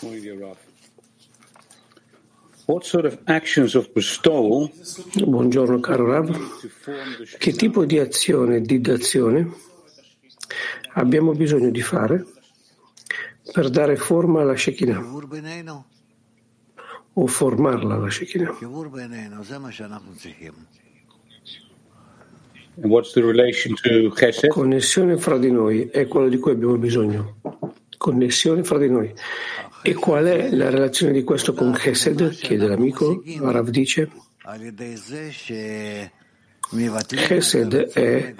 Buongiorno caro Rav. Che tipo di azione di dazione abbiamo bisogno di fare per dare forma alla Shekinah o formarla alla Shekinah? Connessione fra di noi è quello di cui abbiamo bisogno connessione fra di noi. E qual è la relazione di questo con Chesed? chiede l'amico. Rav dice Chesed è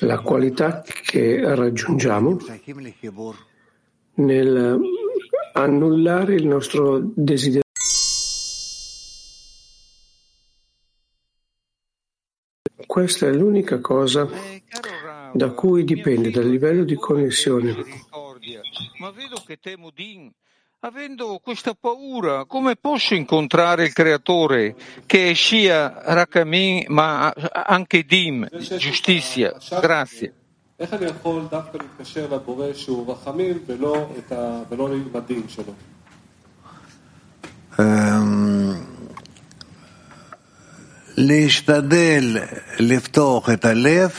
la qualità che raggiungiamo nel annullare il nostro desiderio. Questa è l'unica cosa da cui dipende dal livello di connessione Ma vedo che temo Din. Avendo questa paura, come posso incontrare il Creatore che è Shia Rakamin, ma anche Dim, giustizia? Grazie. איך אני יכול דווקא להתקשר לבורא שהוא רחמים ולא עם הדין שלו? להשתדל לפתוח את הלב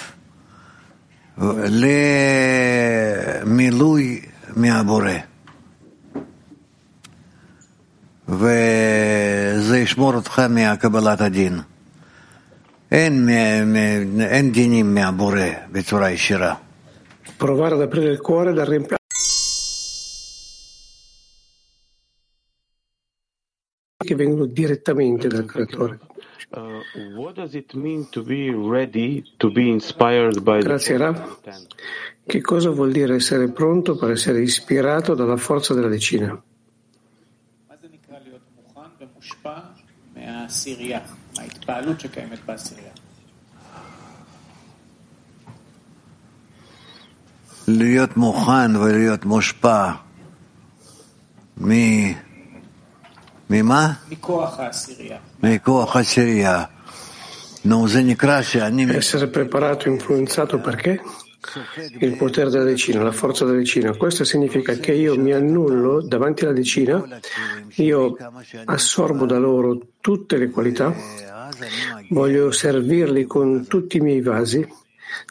למילוי מהבורא. וזה ישמור אותך מקבלת הדין. אין, אין דינים מהבורא בצורה ישירה. Provare ad aprire il cuore dal riempiare che vengono direttamente dal creatore. Grazie Rav. Che cosa vuol dire essere pronto per essere ispirato dalla forza della decina? להיות מוכן ולהיות מושפע ממה? מכוח העשירייה. נו, זה נקרא שאני... Essere preparato e influenzato perché? Il potere della decina, la forza della decina. Questo significa che io mi annullo davanti alla decina, io assorbo da loro tutte le qualità, voglio servirli con tutti i miei vasi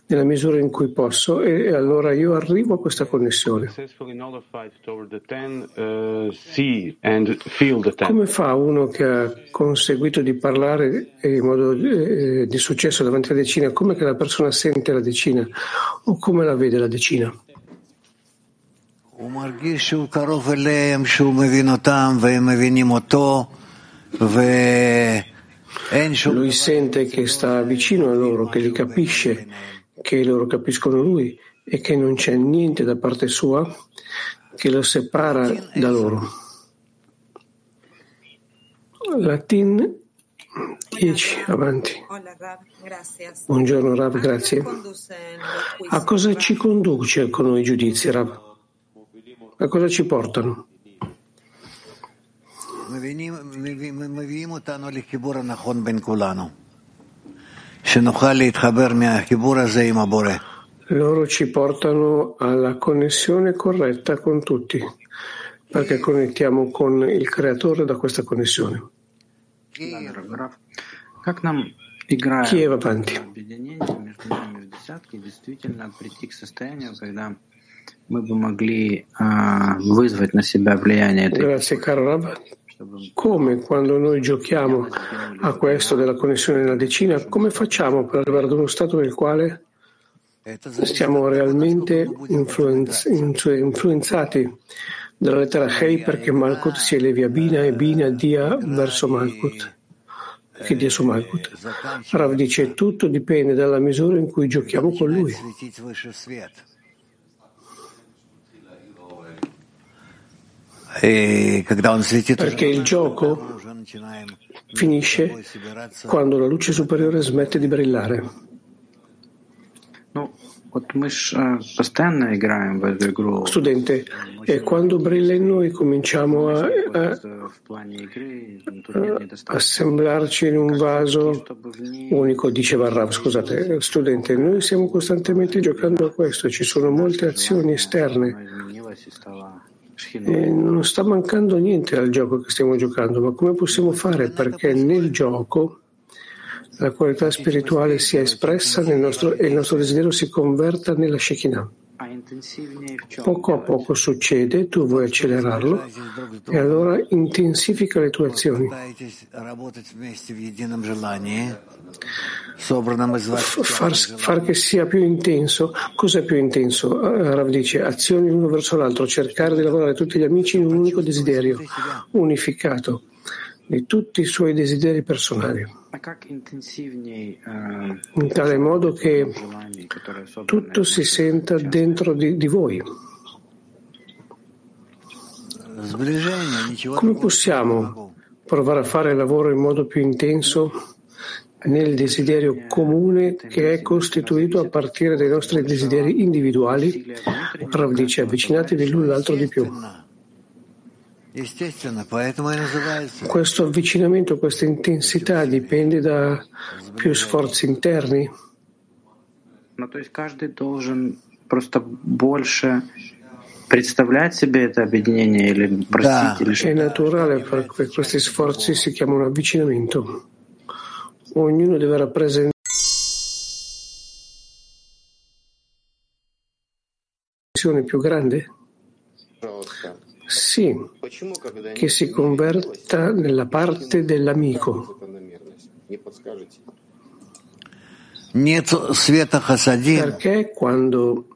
nella misura in cui posso e allora io arrivo a questa connessione. Come fa uno che ha conseguito di parlare in modo eh, eh, di successo davanti alla decina? Come che la persona sente la decina o come la vede la decina? Sente lui sente che sta vicino a loro, che li capisce, che loro capiscono lui e che non c'è niente da parte sua che lo separa da loro. Latin 10, avanti. Buongiorno Rav, grazie. A cosa ci conduce con i giudizi, Rav? A cosa ci portano? Loro ci portano alla connessione corretta con tutti, perché connettiamo con il creatore da questa connessione. Chi va avanti? Grazie caro Rab. Come quando noi giochiamo a questo della connessione nella decina, come facciamo per arrivare ad uno stato nel quale siamo realmente influenz- influenzati dalla lettera Hei perché Malkut si elevi a Bina e Bina dia verso Malkut? Che dia su Malkut. Rav dice tutto dipende dalla misura in cui giochiamo con lui. Perché il gioco finisce quando la luce superiore smette di brillare. Studente, e quando brilla in noi cominciamo a, a, a assemblarci in un vaso unico, diceva Rav, scusate, studente, noi stiamo costantemente giocando a questo, ci sono molte azioni esterne e non sta mancando niente al gioco che stiamo giocando, ma come possiamo fare perché nel gioco la qualità spirituale sia espressa nel nostro, e il nostro desiderio si converta nella Shekinah? Poco a poco succede, tu vuoi accelerarlo e allora intensifica le tue azioni. Far, far, che sia più intenso. Cos'è più intenso? Rav dice azioni l'uno verso l'altro, cercare di lavorare tutti gli amici in un unico desiderio, unificato di tutti i suoi desideri personali. In tale modo che tutto si senta dentro di, di voi. Come possiamo provare a fare il lavoro in modo più intenso nel desiderio comune che è costituito a partire dai nostri desideri individuali? Rav dice avvicinatevi l'un l'altro di più. Questo avvicinamento, questa intensità dipende da più sforzi interni? È naturale perché questi sforzi si chiamano avvicinamento. Ognuno deve rappresentare una più grande? Sì, che si converta nella parte dell'amico. Perché quando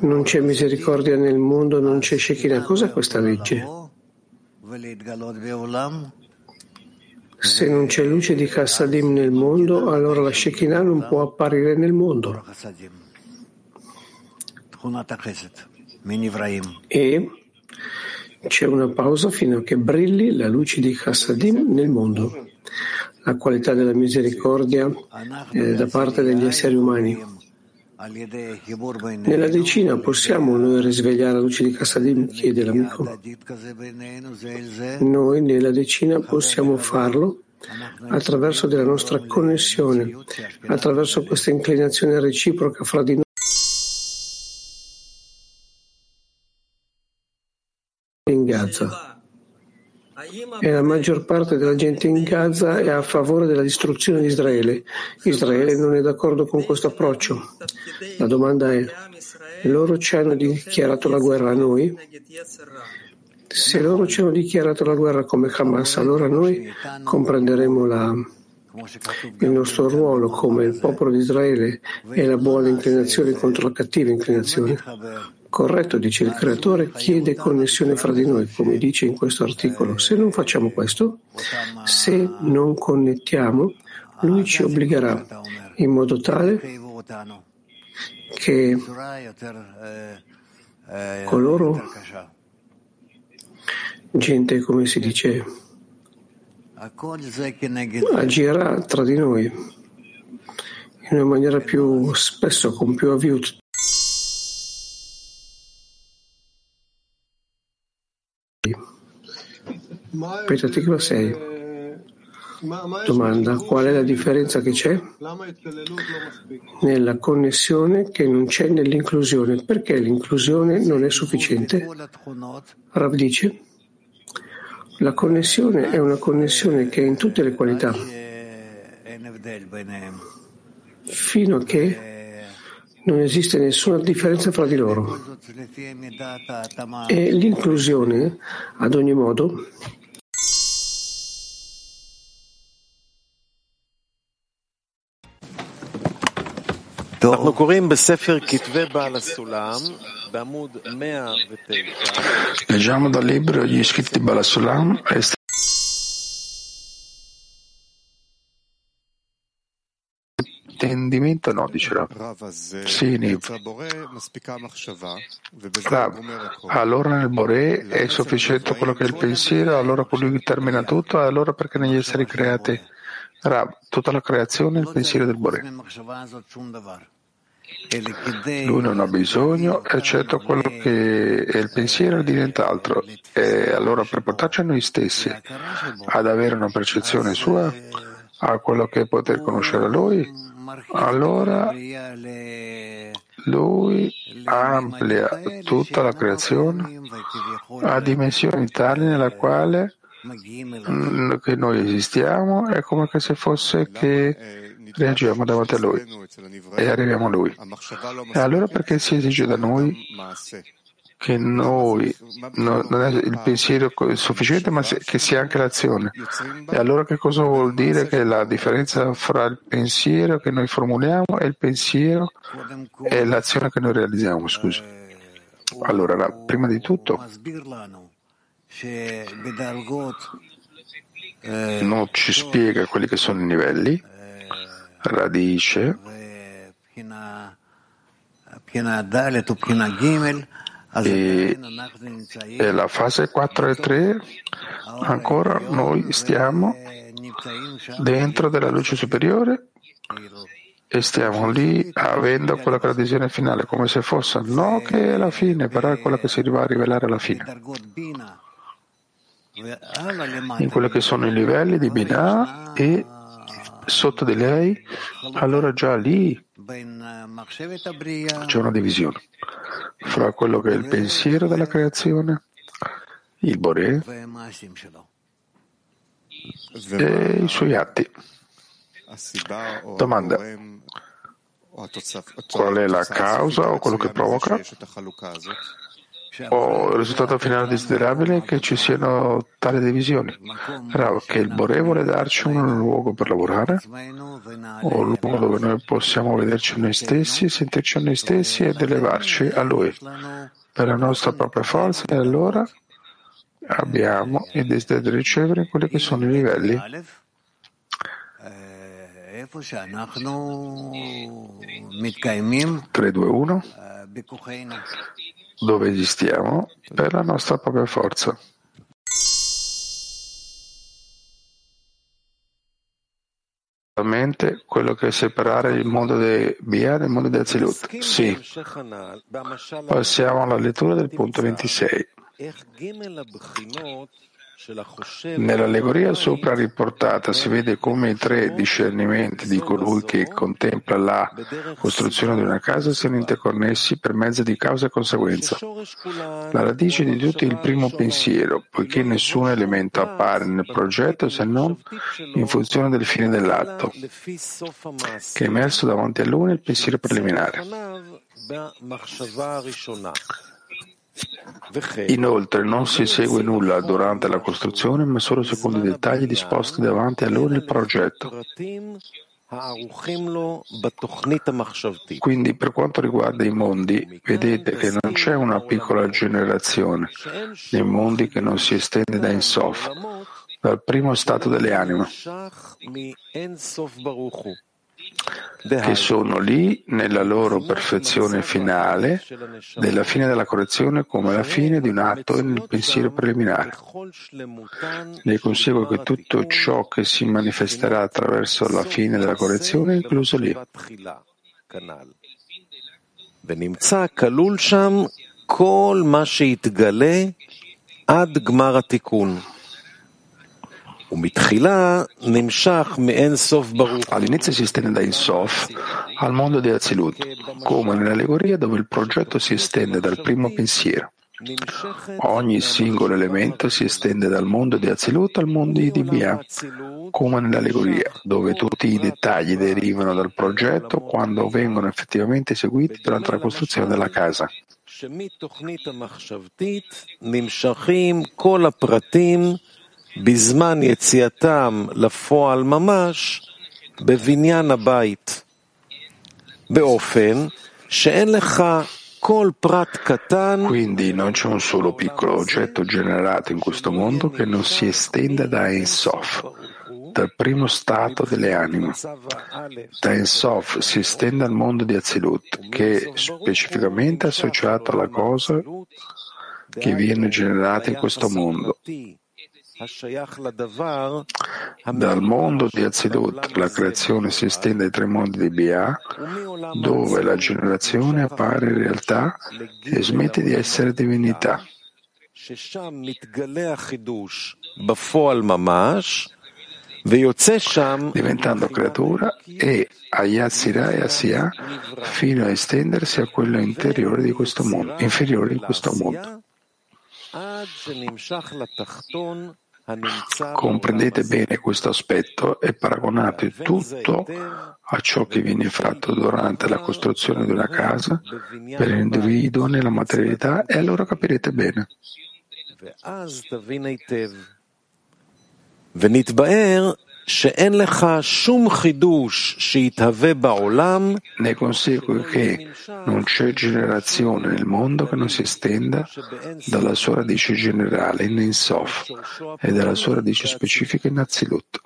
non c'è misericordia nel mondo, non c'è Shekinah? Cos'è questa legge? Se non c'è luce di Chassadim nel mondo, allora la Shekinah non può apparire nel mondo e c'è una pausa fino a che brilli la luce di Chassadim nel mondo, la qualità della misericordia eh, da parte degli esseri umani. Nella decina possiamo noi risvegliare la luce di Chassadim, chiede l'amico. Noi nella decina possiamo farlo attraverso della nostra connessione, attraverso questa inclinazione reciproca fra di noi. In Gaza e la maggior parte della gente in Gaza è a favore della distruzione di Israele. Israele non è d'accordo con questo approccio. La domanda è, loro ci hanno dichiarato la guerra a noi? Se loro ci hanno dichiarato la guerra come Hamas, allora noi comprenderemo la, il nostro ruolo come il popolo di Israele e la buona inclinazione contro la cattiva inclinazione. Corretto, dice il creatore, chiede connessione fra di noi, come dice in questo articolo. Se non facciamo questo, se non connettiamo, lui ci obbligherà in modo tale che coloro, gente come si dice, agirà tra di noi in una maniera più spesso, con più Petatikva 6. Domanda: qual è la differenza che c'è nella connessione che non c'è nell'inclusione? Perché l'inclusione non è sufficiente? Rav dice: la connessione è una connessione che è in tutte le qualità, fino a che non esiste nessuna differenza fra di loro. E l'inclusione, ad ogni modo, אנחנו קוראים בספר כתבי בעל הסולם בעמוד 109. Leggiamo dal libro Gli scritti Bala Sulam, intendimento no, dice Rav. Sì, Niv. Rav, allora nel Boré è sufficiente quello che è il pensiero, allora colui termina tutto, allora perché negli esseri creati? Rav, tutta la creazione è il pensiero del Boré. Lui non ha bisogno, eccetto quello che è il pensiero di nient'altro. E allora per portarci a noi stessi ad avere una percezione sua, a quello che è poter conoscere lui, allora lui amplia tutta la creazione a dimensioni tali nella quale che noi esistiamo è come se fosse che reagiamo davanti a Lui e arriviamo a Lui. E allora perché si esige da noi che noi no, non è il pensiero sufficiente, ma che sia anche l'azione. E allora che cosa vuol dire che la differenza fra il pensiero che noi formuliamo e il pensiero e l'azione che noi realizziamo? Scusi. Allora, prima di tutto, non ci spiega quelli che sono i livelli, radice, e, e la fase 4 e 3 ancora noi stiamo dentro della luce superiore e stiamo lì avendo quella decisione finale come se fosse no che è la fine però è quella che si va a rivelare alla fine in quelli che sono i livelli di Binah e sotto di lei allora già lì c'è una divisione fra quello che è il pensiero della creazione, il Boré e i suoi atti. Domanda. Qual è la causa o quello che provoca? O il risultato finale desiderabile è che ci siano tali divisioni. Però che il Bore vuole darci un luogo per lavorare, o un luogo dove noi possiamo vederci noi stessi, sentirci noi stessi ed elevarci a Lui per la nostra propria forza e allora abbiamo il desiderio di ricevere quelli che sono i livelli. 3, 2, 1 dove esistiamo per la nostra propria forza. quello che separare il mondo di Bia dal mondo di Azilut. Sì. Passiamo alla lettura del punto 26. Nell'allegoria sopra riportata si vede come i tre discernimenti di colui che contempla la costruzione di una casa siano interconnessi per mezzo di causa e conseguenza. La radice di tutto è il primo pensiero, poiché nessun elemento appare nel progetto se non in funzione del fine dell'atto, che è emerso davanti a lui nel pensiero preliminare. Inoltre non si segue nulla durante la costruzione, ma solo secondo i dettagli disposti davanti a loro nel progetto. Quindi per quanto riguarda i mondi, vedete che non c'è una piccola generazione nei mondi che non si estende da Insof, dal primo stato delle anime che sono lì nella loro perfezione finale, della fine della correzione come la fine di un atto nel pensiero preliminare. Ne consegue che tutto ciò che si manifesterà attraverso la fine della correzione è incluso lì. Ad Gmar All'inizio si estende da Insof al mondo di Azilut, come nell'allegoria dove il progetto si estende dal primo pensiero. Ogni singolo elemento si estende dal mondo di Azilut al mondo di Bia, come nell'allegoria, dove tutti i dettagli derivano dal progetto quando vengono effettivamente eseguiti durante la costruzione della casa. בזמן יציאתם לפועל ממש בבניין הבית, באופן שאין לך Quindi non c'è un solo piccolo oggetto generato in questo mondo che non si estenda da Ensof, dal primo stato delle anime. Da Ensof si estende al mondo di Azilut, che è specificamente associato alla cosa che viene generata in questo mondo dal mondo di Azilut la creazione si estende ai tre mondi di Bia, dove la generazione appare in realtà e smette di essere divinità. diventando creatura e Ayatsira e Asiya fino a estendersi a quello interiore di questo mondo, inferiore in questo mondo. Comprendete bene questo aspetto e paragonate tutto a ciò che viene fatto durante la costruzione di una casa per l'individuo nella materialità e allora capirete bene. Ne consegui che non c'è generazione nel mondo che non si estenda dalla sua radice generale in Ensof e dalla sua radice specifica in Azilut.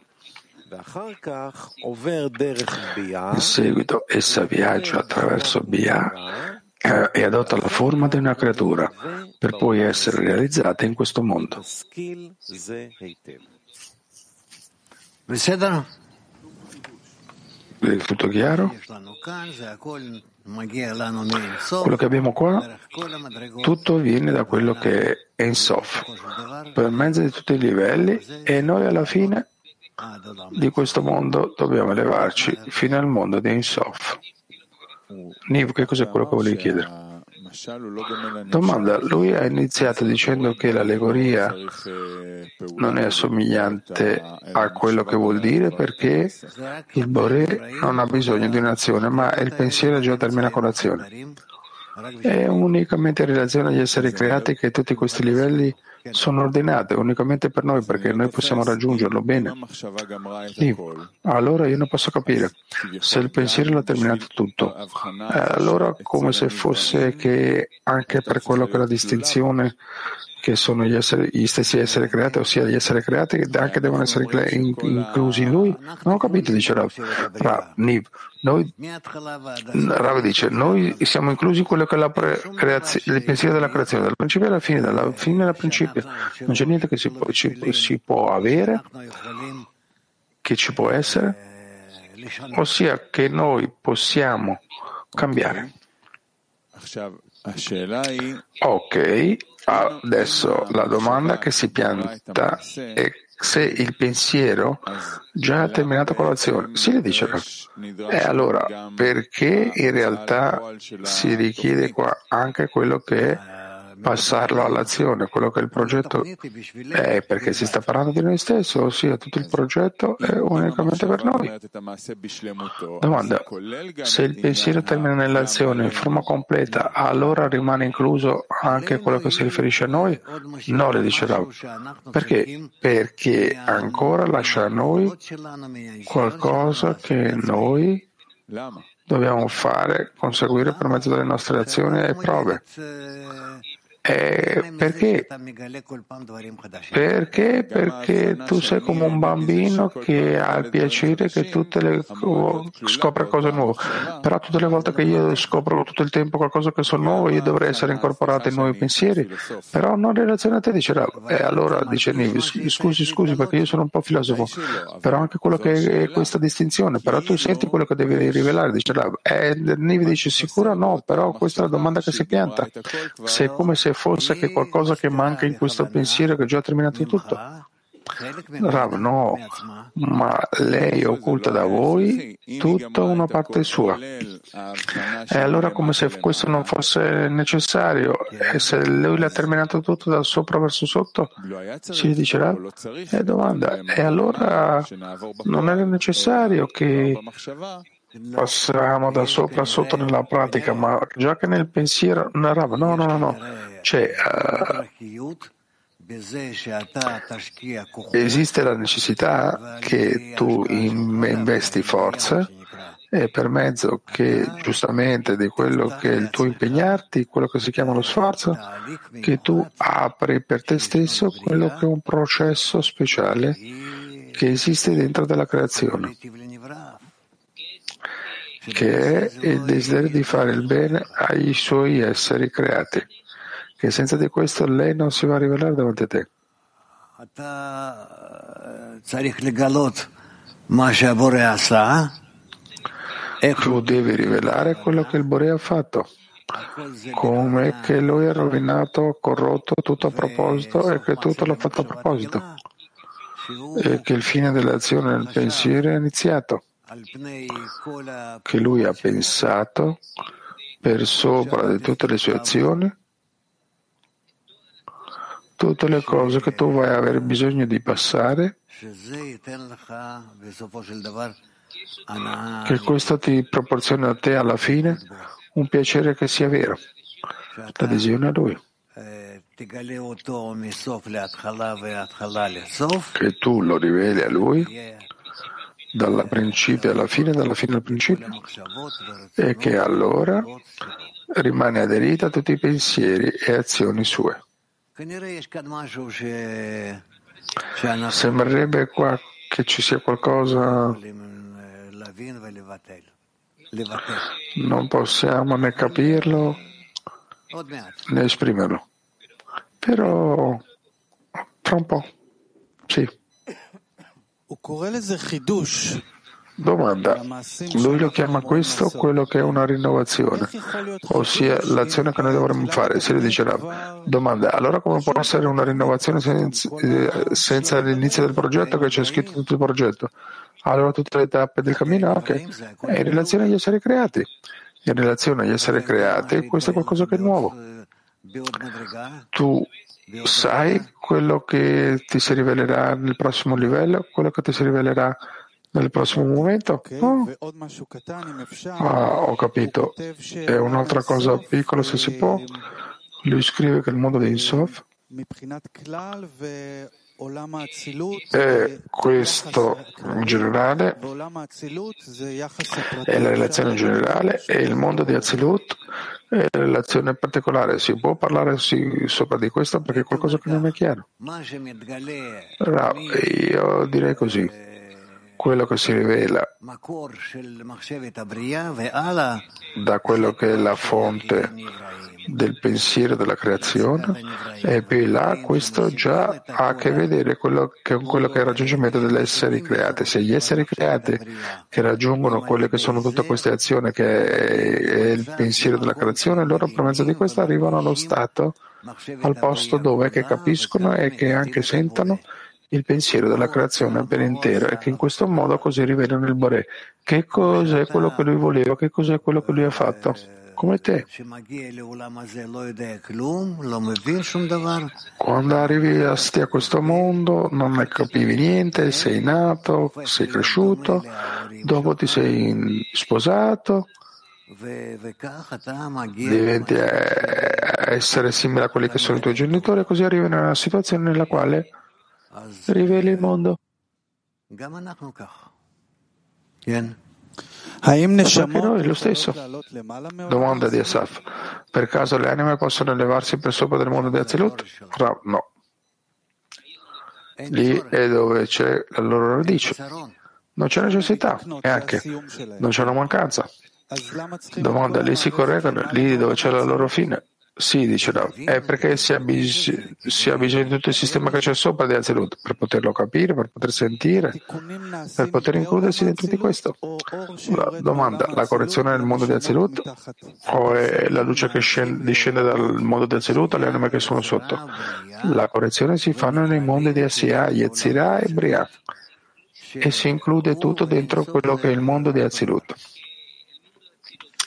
In seguito essa viaggia attraverso Bia eh, e adotta la forma di una creatura per poi essere realizzata in questo mondo. È tutto chiaro? Quello che abbiamo qua, tutto viene da quello che è in Sof, per mezzo di tutti i livelli e noi alla fine di questo mondo dobbiamo elevarci fino al mondo di Insof. Niv, che cos'è quello che volevi chiedere? Domanda, lui ha iniziato dicendo che l'allegoria non è assomigliante a quello che vuol dire perché il Bore non ha bisogno di un'azione, ma il pensiero già termina con l'azione. È unicamente in relazione agli esseri creati che tutti questi livelli sono ordinate unicamente per noi perché noi possiamo raggiungerlo bene. Allora io non posso capire se il pensiero l'ha terminato tutto. Eh, allora come se fosse che anche per quello che la distinzione che sono gli, esseri, gli, stessi esseri creati, ossia gli esseri creati che anche devono essere inclusi in lui? Non ho capito, dice Rav. Rav, Niv. Noi, Rav dice, noi siamo inclusi in quello che è la creazio, il pensiero della creazione, dal principio alla fine, dalla fine al principio. Non c'è niente che si può, ci, si può avere, che ci può essere, ossia che noi possiamo cambiare. Ok, adesso la domanda che si pianta è se il pensiero già ha terminato con l'azione. Si le dice E allora, perché in realtà si richiede qua anche quello che è passarlo all'azione, quello che è il progetto è perché si sta parlando di noi stessi, ossia tutto il progetto è unicamente per noi. Domanda, se il pensiero termina nell'azione in forma completa, allora rimane incluso anche quello che si riferisce a noi? No, le dice Rav. Perché? Perché ancora lascia a noi qualcosa che noi dobbiamo fare, conseguire per mezzo delle nostre azioni e prove. Eh, perché? Perché? Perché tu sei come un bambino che ha il piacere che tutte le scopre cose nuove. Però tutte le volte che io scopro tutto il tempo qualcosa che so nuovo, io dovrei essere incorporato in nuovi pensieri. Però non in relazione a te, dice. E allora dice Nivi, scusi, scusi, perché io sono un po' filosofo. Però anche quello che è questa distinzione. Però tu senti quello che devi rivelare, dice Rav. E Nivi dice sicuro no, però questa è la domanda che si pianta. Se è come se se fosse che qualcosa che manca in questo pensiero che ha già terminato tutto. Rav, no, ma lei occulta da voi tutta una parte sua. E allora come se questo non fosse necessario e se lui l'ha terminato tutto da sopra verso sotto, si dice Rav? E domanda, e allora non era necessario che passiamo da sopra a sotto nella pratica, ma già che nel pensiero no, no, no, no, cioè, uh, esiste la necessità che tu investi forza e per mezzo che giustamente di quello che è il tuo impegnarti, quello che si chiama lo sforzo, che tu apri per te stesso quello che è un processo speciale che esiste dentro della creazione che è il desiderio di fare il bene ai suoi esseri creati, che senza di questo lei non si va a rivelare davanti a te. Tu devi rivelare quello che il Bore ha fatto, come che lui ha rovinato, corrotto tutto a proposito e che tutto l'ha fatto a proposito, e che il fine dell'azione del pensiero è iniziato. Che lui ha pensato per sopra di tutte le sue azioni, tutte le cose che tu vai avere bisogno di passare, che questo ti proporziona a te alla fine un piacere che sia vero, l'adesione a lui. Che tu lo riveli a lui dal principio alla fine, dalla fine al principio, e che allora rimane aderita a tutti i pensieri e azioni sue. Sembrerebbe qua che ci sia qualcosa. Non possiamo né capirlo né esprimerlo. Però tra un po', sì. Domanda. Lui lo chiama questo quello che è una rinnovazione, ossia l'azione che noi dovremmo fare. Se lui dice no. Domanda. Allora come può essere una rinnovazione senza, eh, senza l'inizio del progetto che c'è scritto tutto il progetto? Allora tutte le tappe del cammino, ok. È in relazione agli esseri creati. In relazione agli esseri creati, questo è qualcosa che è nuovo. Tu sai quello che ti si rivelerà nel prossimo livello, quello che ti si rivelerà nel prossimo momento? Oh. Ah, ho capito. E un'altra cosa piccola, se si può. Lui scrive che il mondo di Insof e questo in generale è la relazione generale e il mondo di Azilut è la relazione particolare. Si può parlare sì, sopra di questo perché è qualcosa che non è chiaro. Allora, io direi così quello che si rivela. Da quello che è la fonte del pensiero della creazione. E più in là questo già ha a che vedere quello che, con quello che è il raggiungimento degli esseri creati. Se gli esseri creati che raggiungono quelle che sono tutte queste azioni che è il pensiero della creazione, loro per mezzo di questo arrivano allo stato, al posto dove che capiscono e che anche sentono il pensiero della creazione per intero e che in questo modo così rivelano il Boré. Che cos'è quello che lui voleva? Che cos'è quello che lui ha fatto? come te. Quando arrivi a questo mondo non ne capivi niente, sei nato, sei cresciuto, dopo ti sei sposato, diventi essere simile a quelli che sono i tuoi genitori e così arrivi in una situazione nella quale riveli il mondo. Anche noi lo stesso. Domanda di Asaf. Per caso le anime possono elevarsi per sopra del mondo di Azilut? No. Lì è dove c'è la loro radice. Non c'è necessità e anche non c'è una mancanza. Domanda, lì si correggono, lì dove c'è la loro fine. Sì, dice Rav, è perché si ha, bis- si ha, bisogno di tutto il sistema che c'è sopra di Azilut per poterlo capire, per poter sentire, per poter includersi dentro di questo. La domanda, la correzione nel mondo di Azilut o è la luce che scende, discende dal mondo di Azilut alle anime che sono sotto? La correzione si fa nei mondi di Asiya, Yetzirah e Briah e si include tutto dentro quello che è il mondo di Azilut.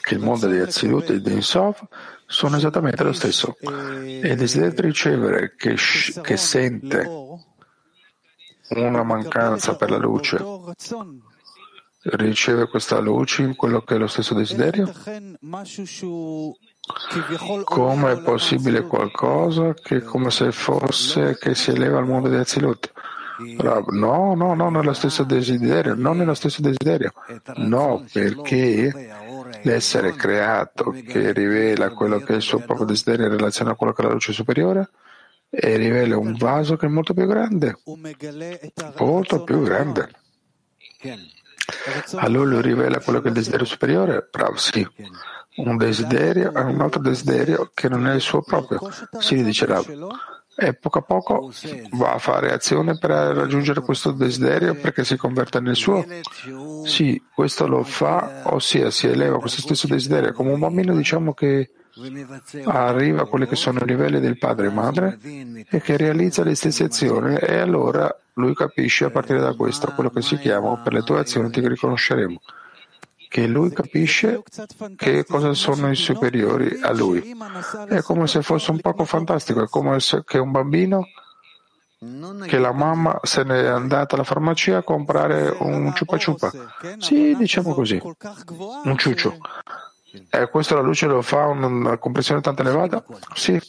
Il mondo di Azilut e di Insof sono esattamente lo stesso. E il desiderio di ricevere che, che sente una mancanza per la luce riceve questa luce in quello che è lo stesso desiderio? Come è possibile qualcosa che come se fosse che si eleva al mondo di Azilut? No, no, no, nello stesso desiderio, non nello stesso desiderio. No, perché l'essere creato che rivela quello che è il suo proprio desiderio in relazione a quello che è la luce superiore e rivela un vaso che è molto più grande, molto più grande. Allora lui rivela quello che è il desiderio superiore? Bravo, sì. Un desiderio è un altro desiderio che non è il suo proprio. Sì, dice Rav e poco a poco va a fare azione per raggiungere questo desiderio perché si converte nel suo? Sì, questo lo fa, ossia si eleva questo stesso desiderio. Come un bambino diciamo che arriva a quelli che sono i livelli del padre e madre e che realizza le stesse azioni. E allora lui capisce a partire da questo quello che si chiama per le tue azioni ti riconosceremo che lui capisce che cosa sono i superiori a lui. È come se fosse un poco fantastico, è come se che un bambino che la mamma se ne è andata alla farmacia a comprare un ciupa ciupa. Sì, diciamo così, un ciuccio. E questo la luce lo fa una compressione tanto elevata? Sì.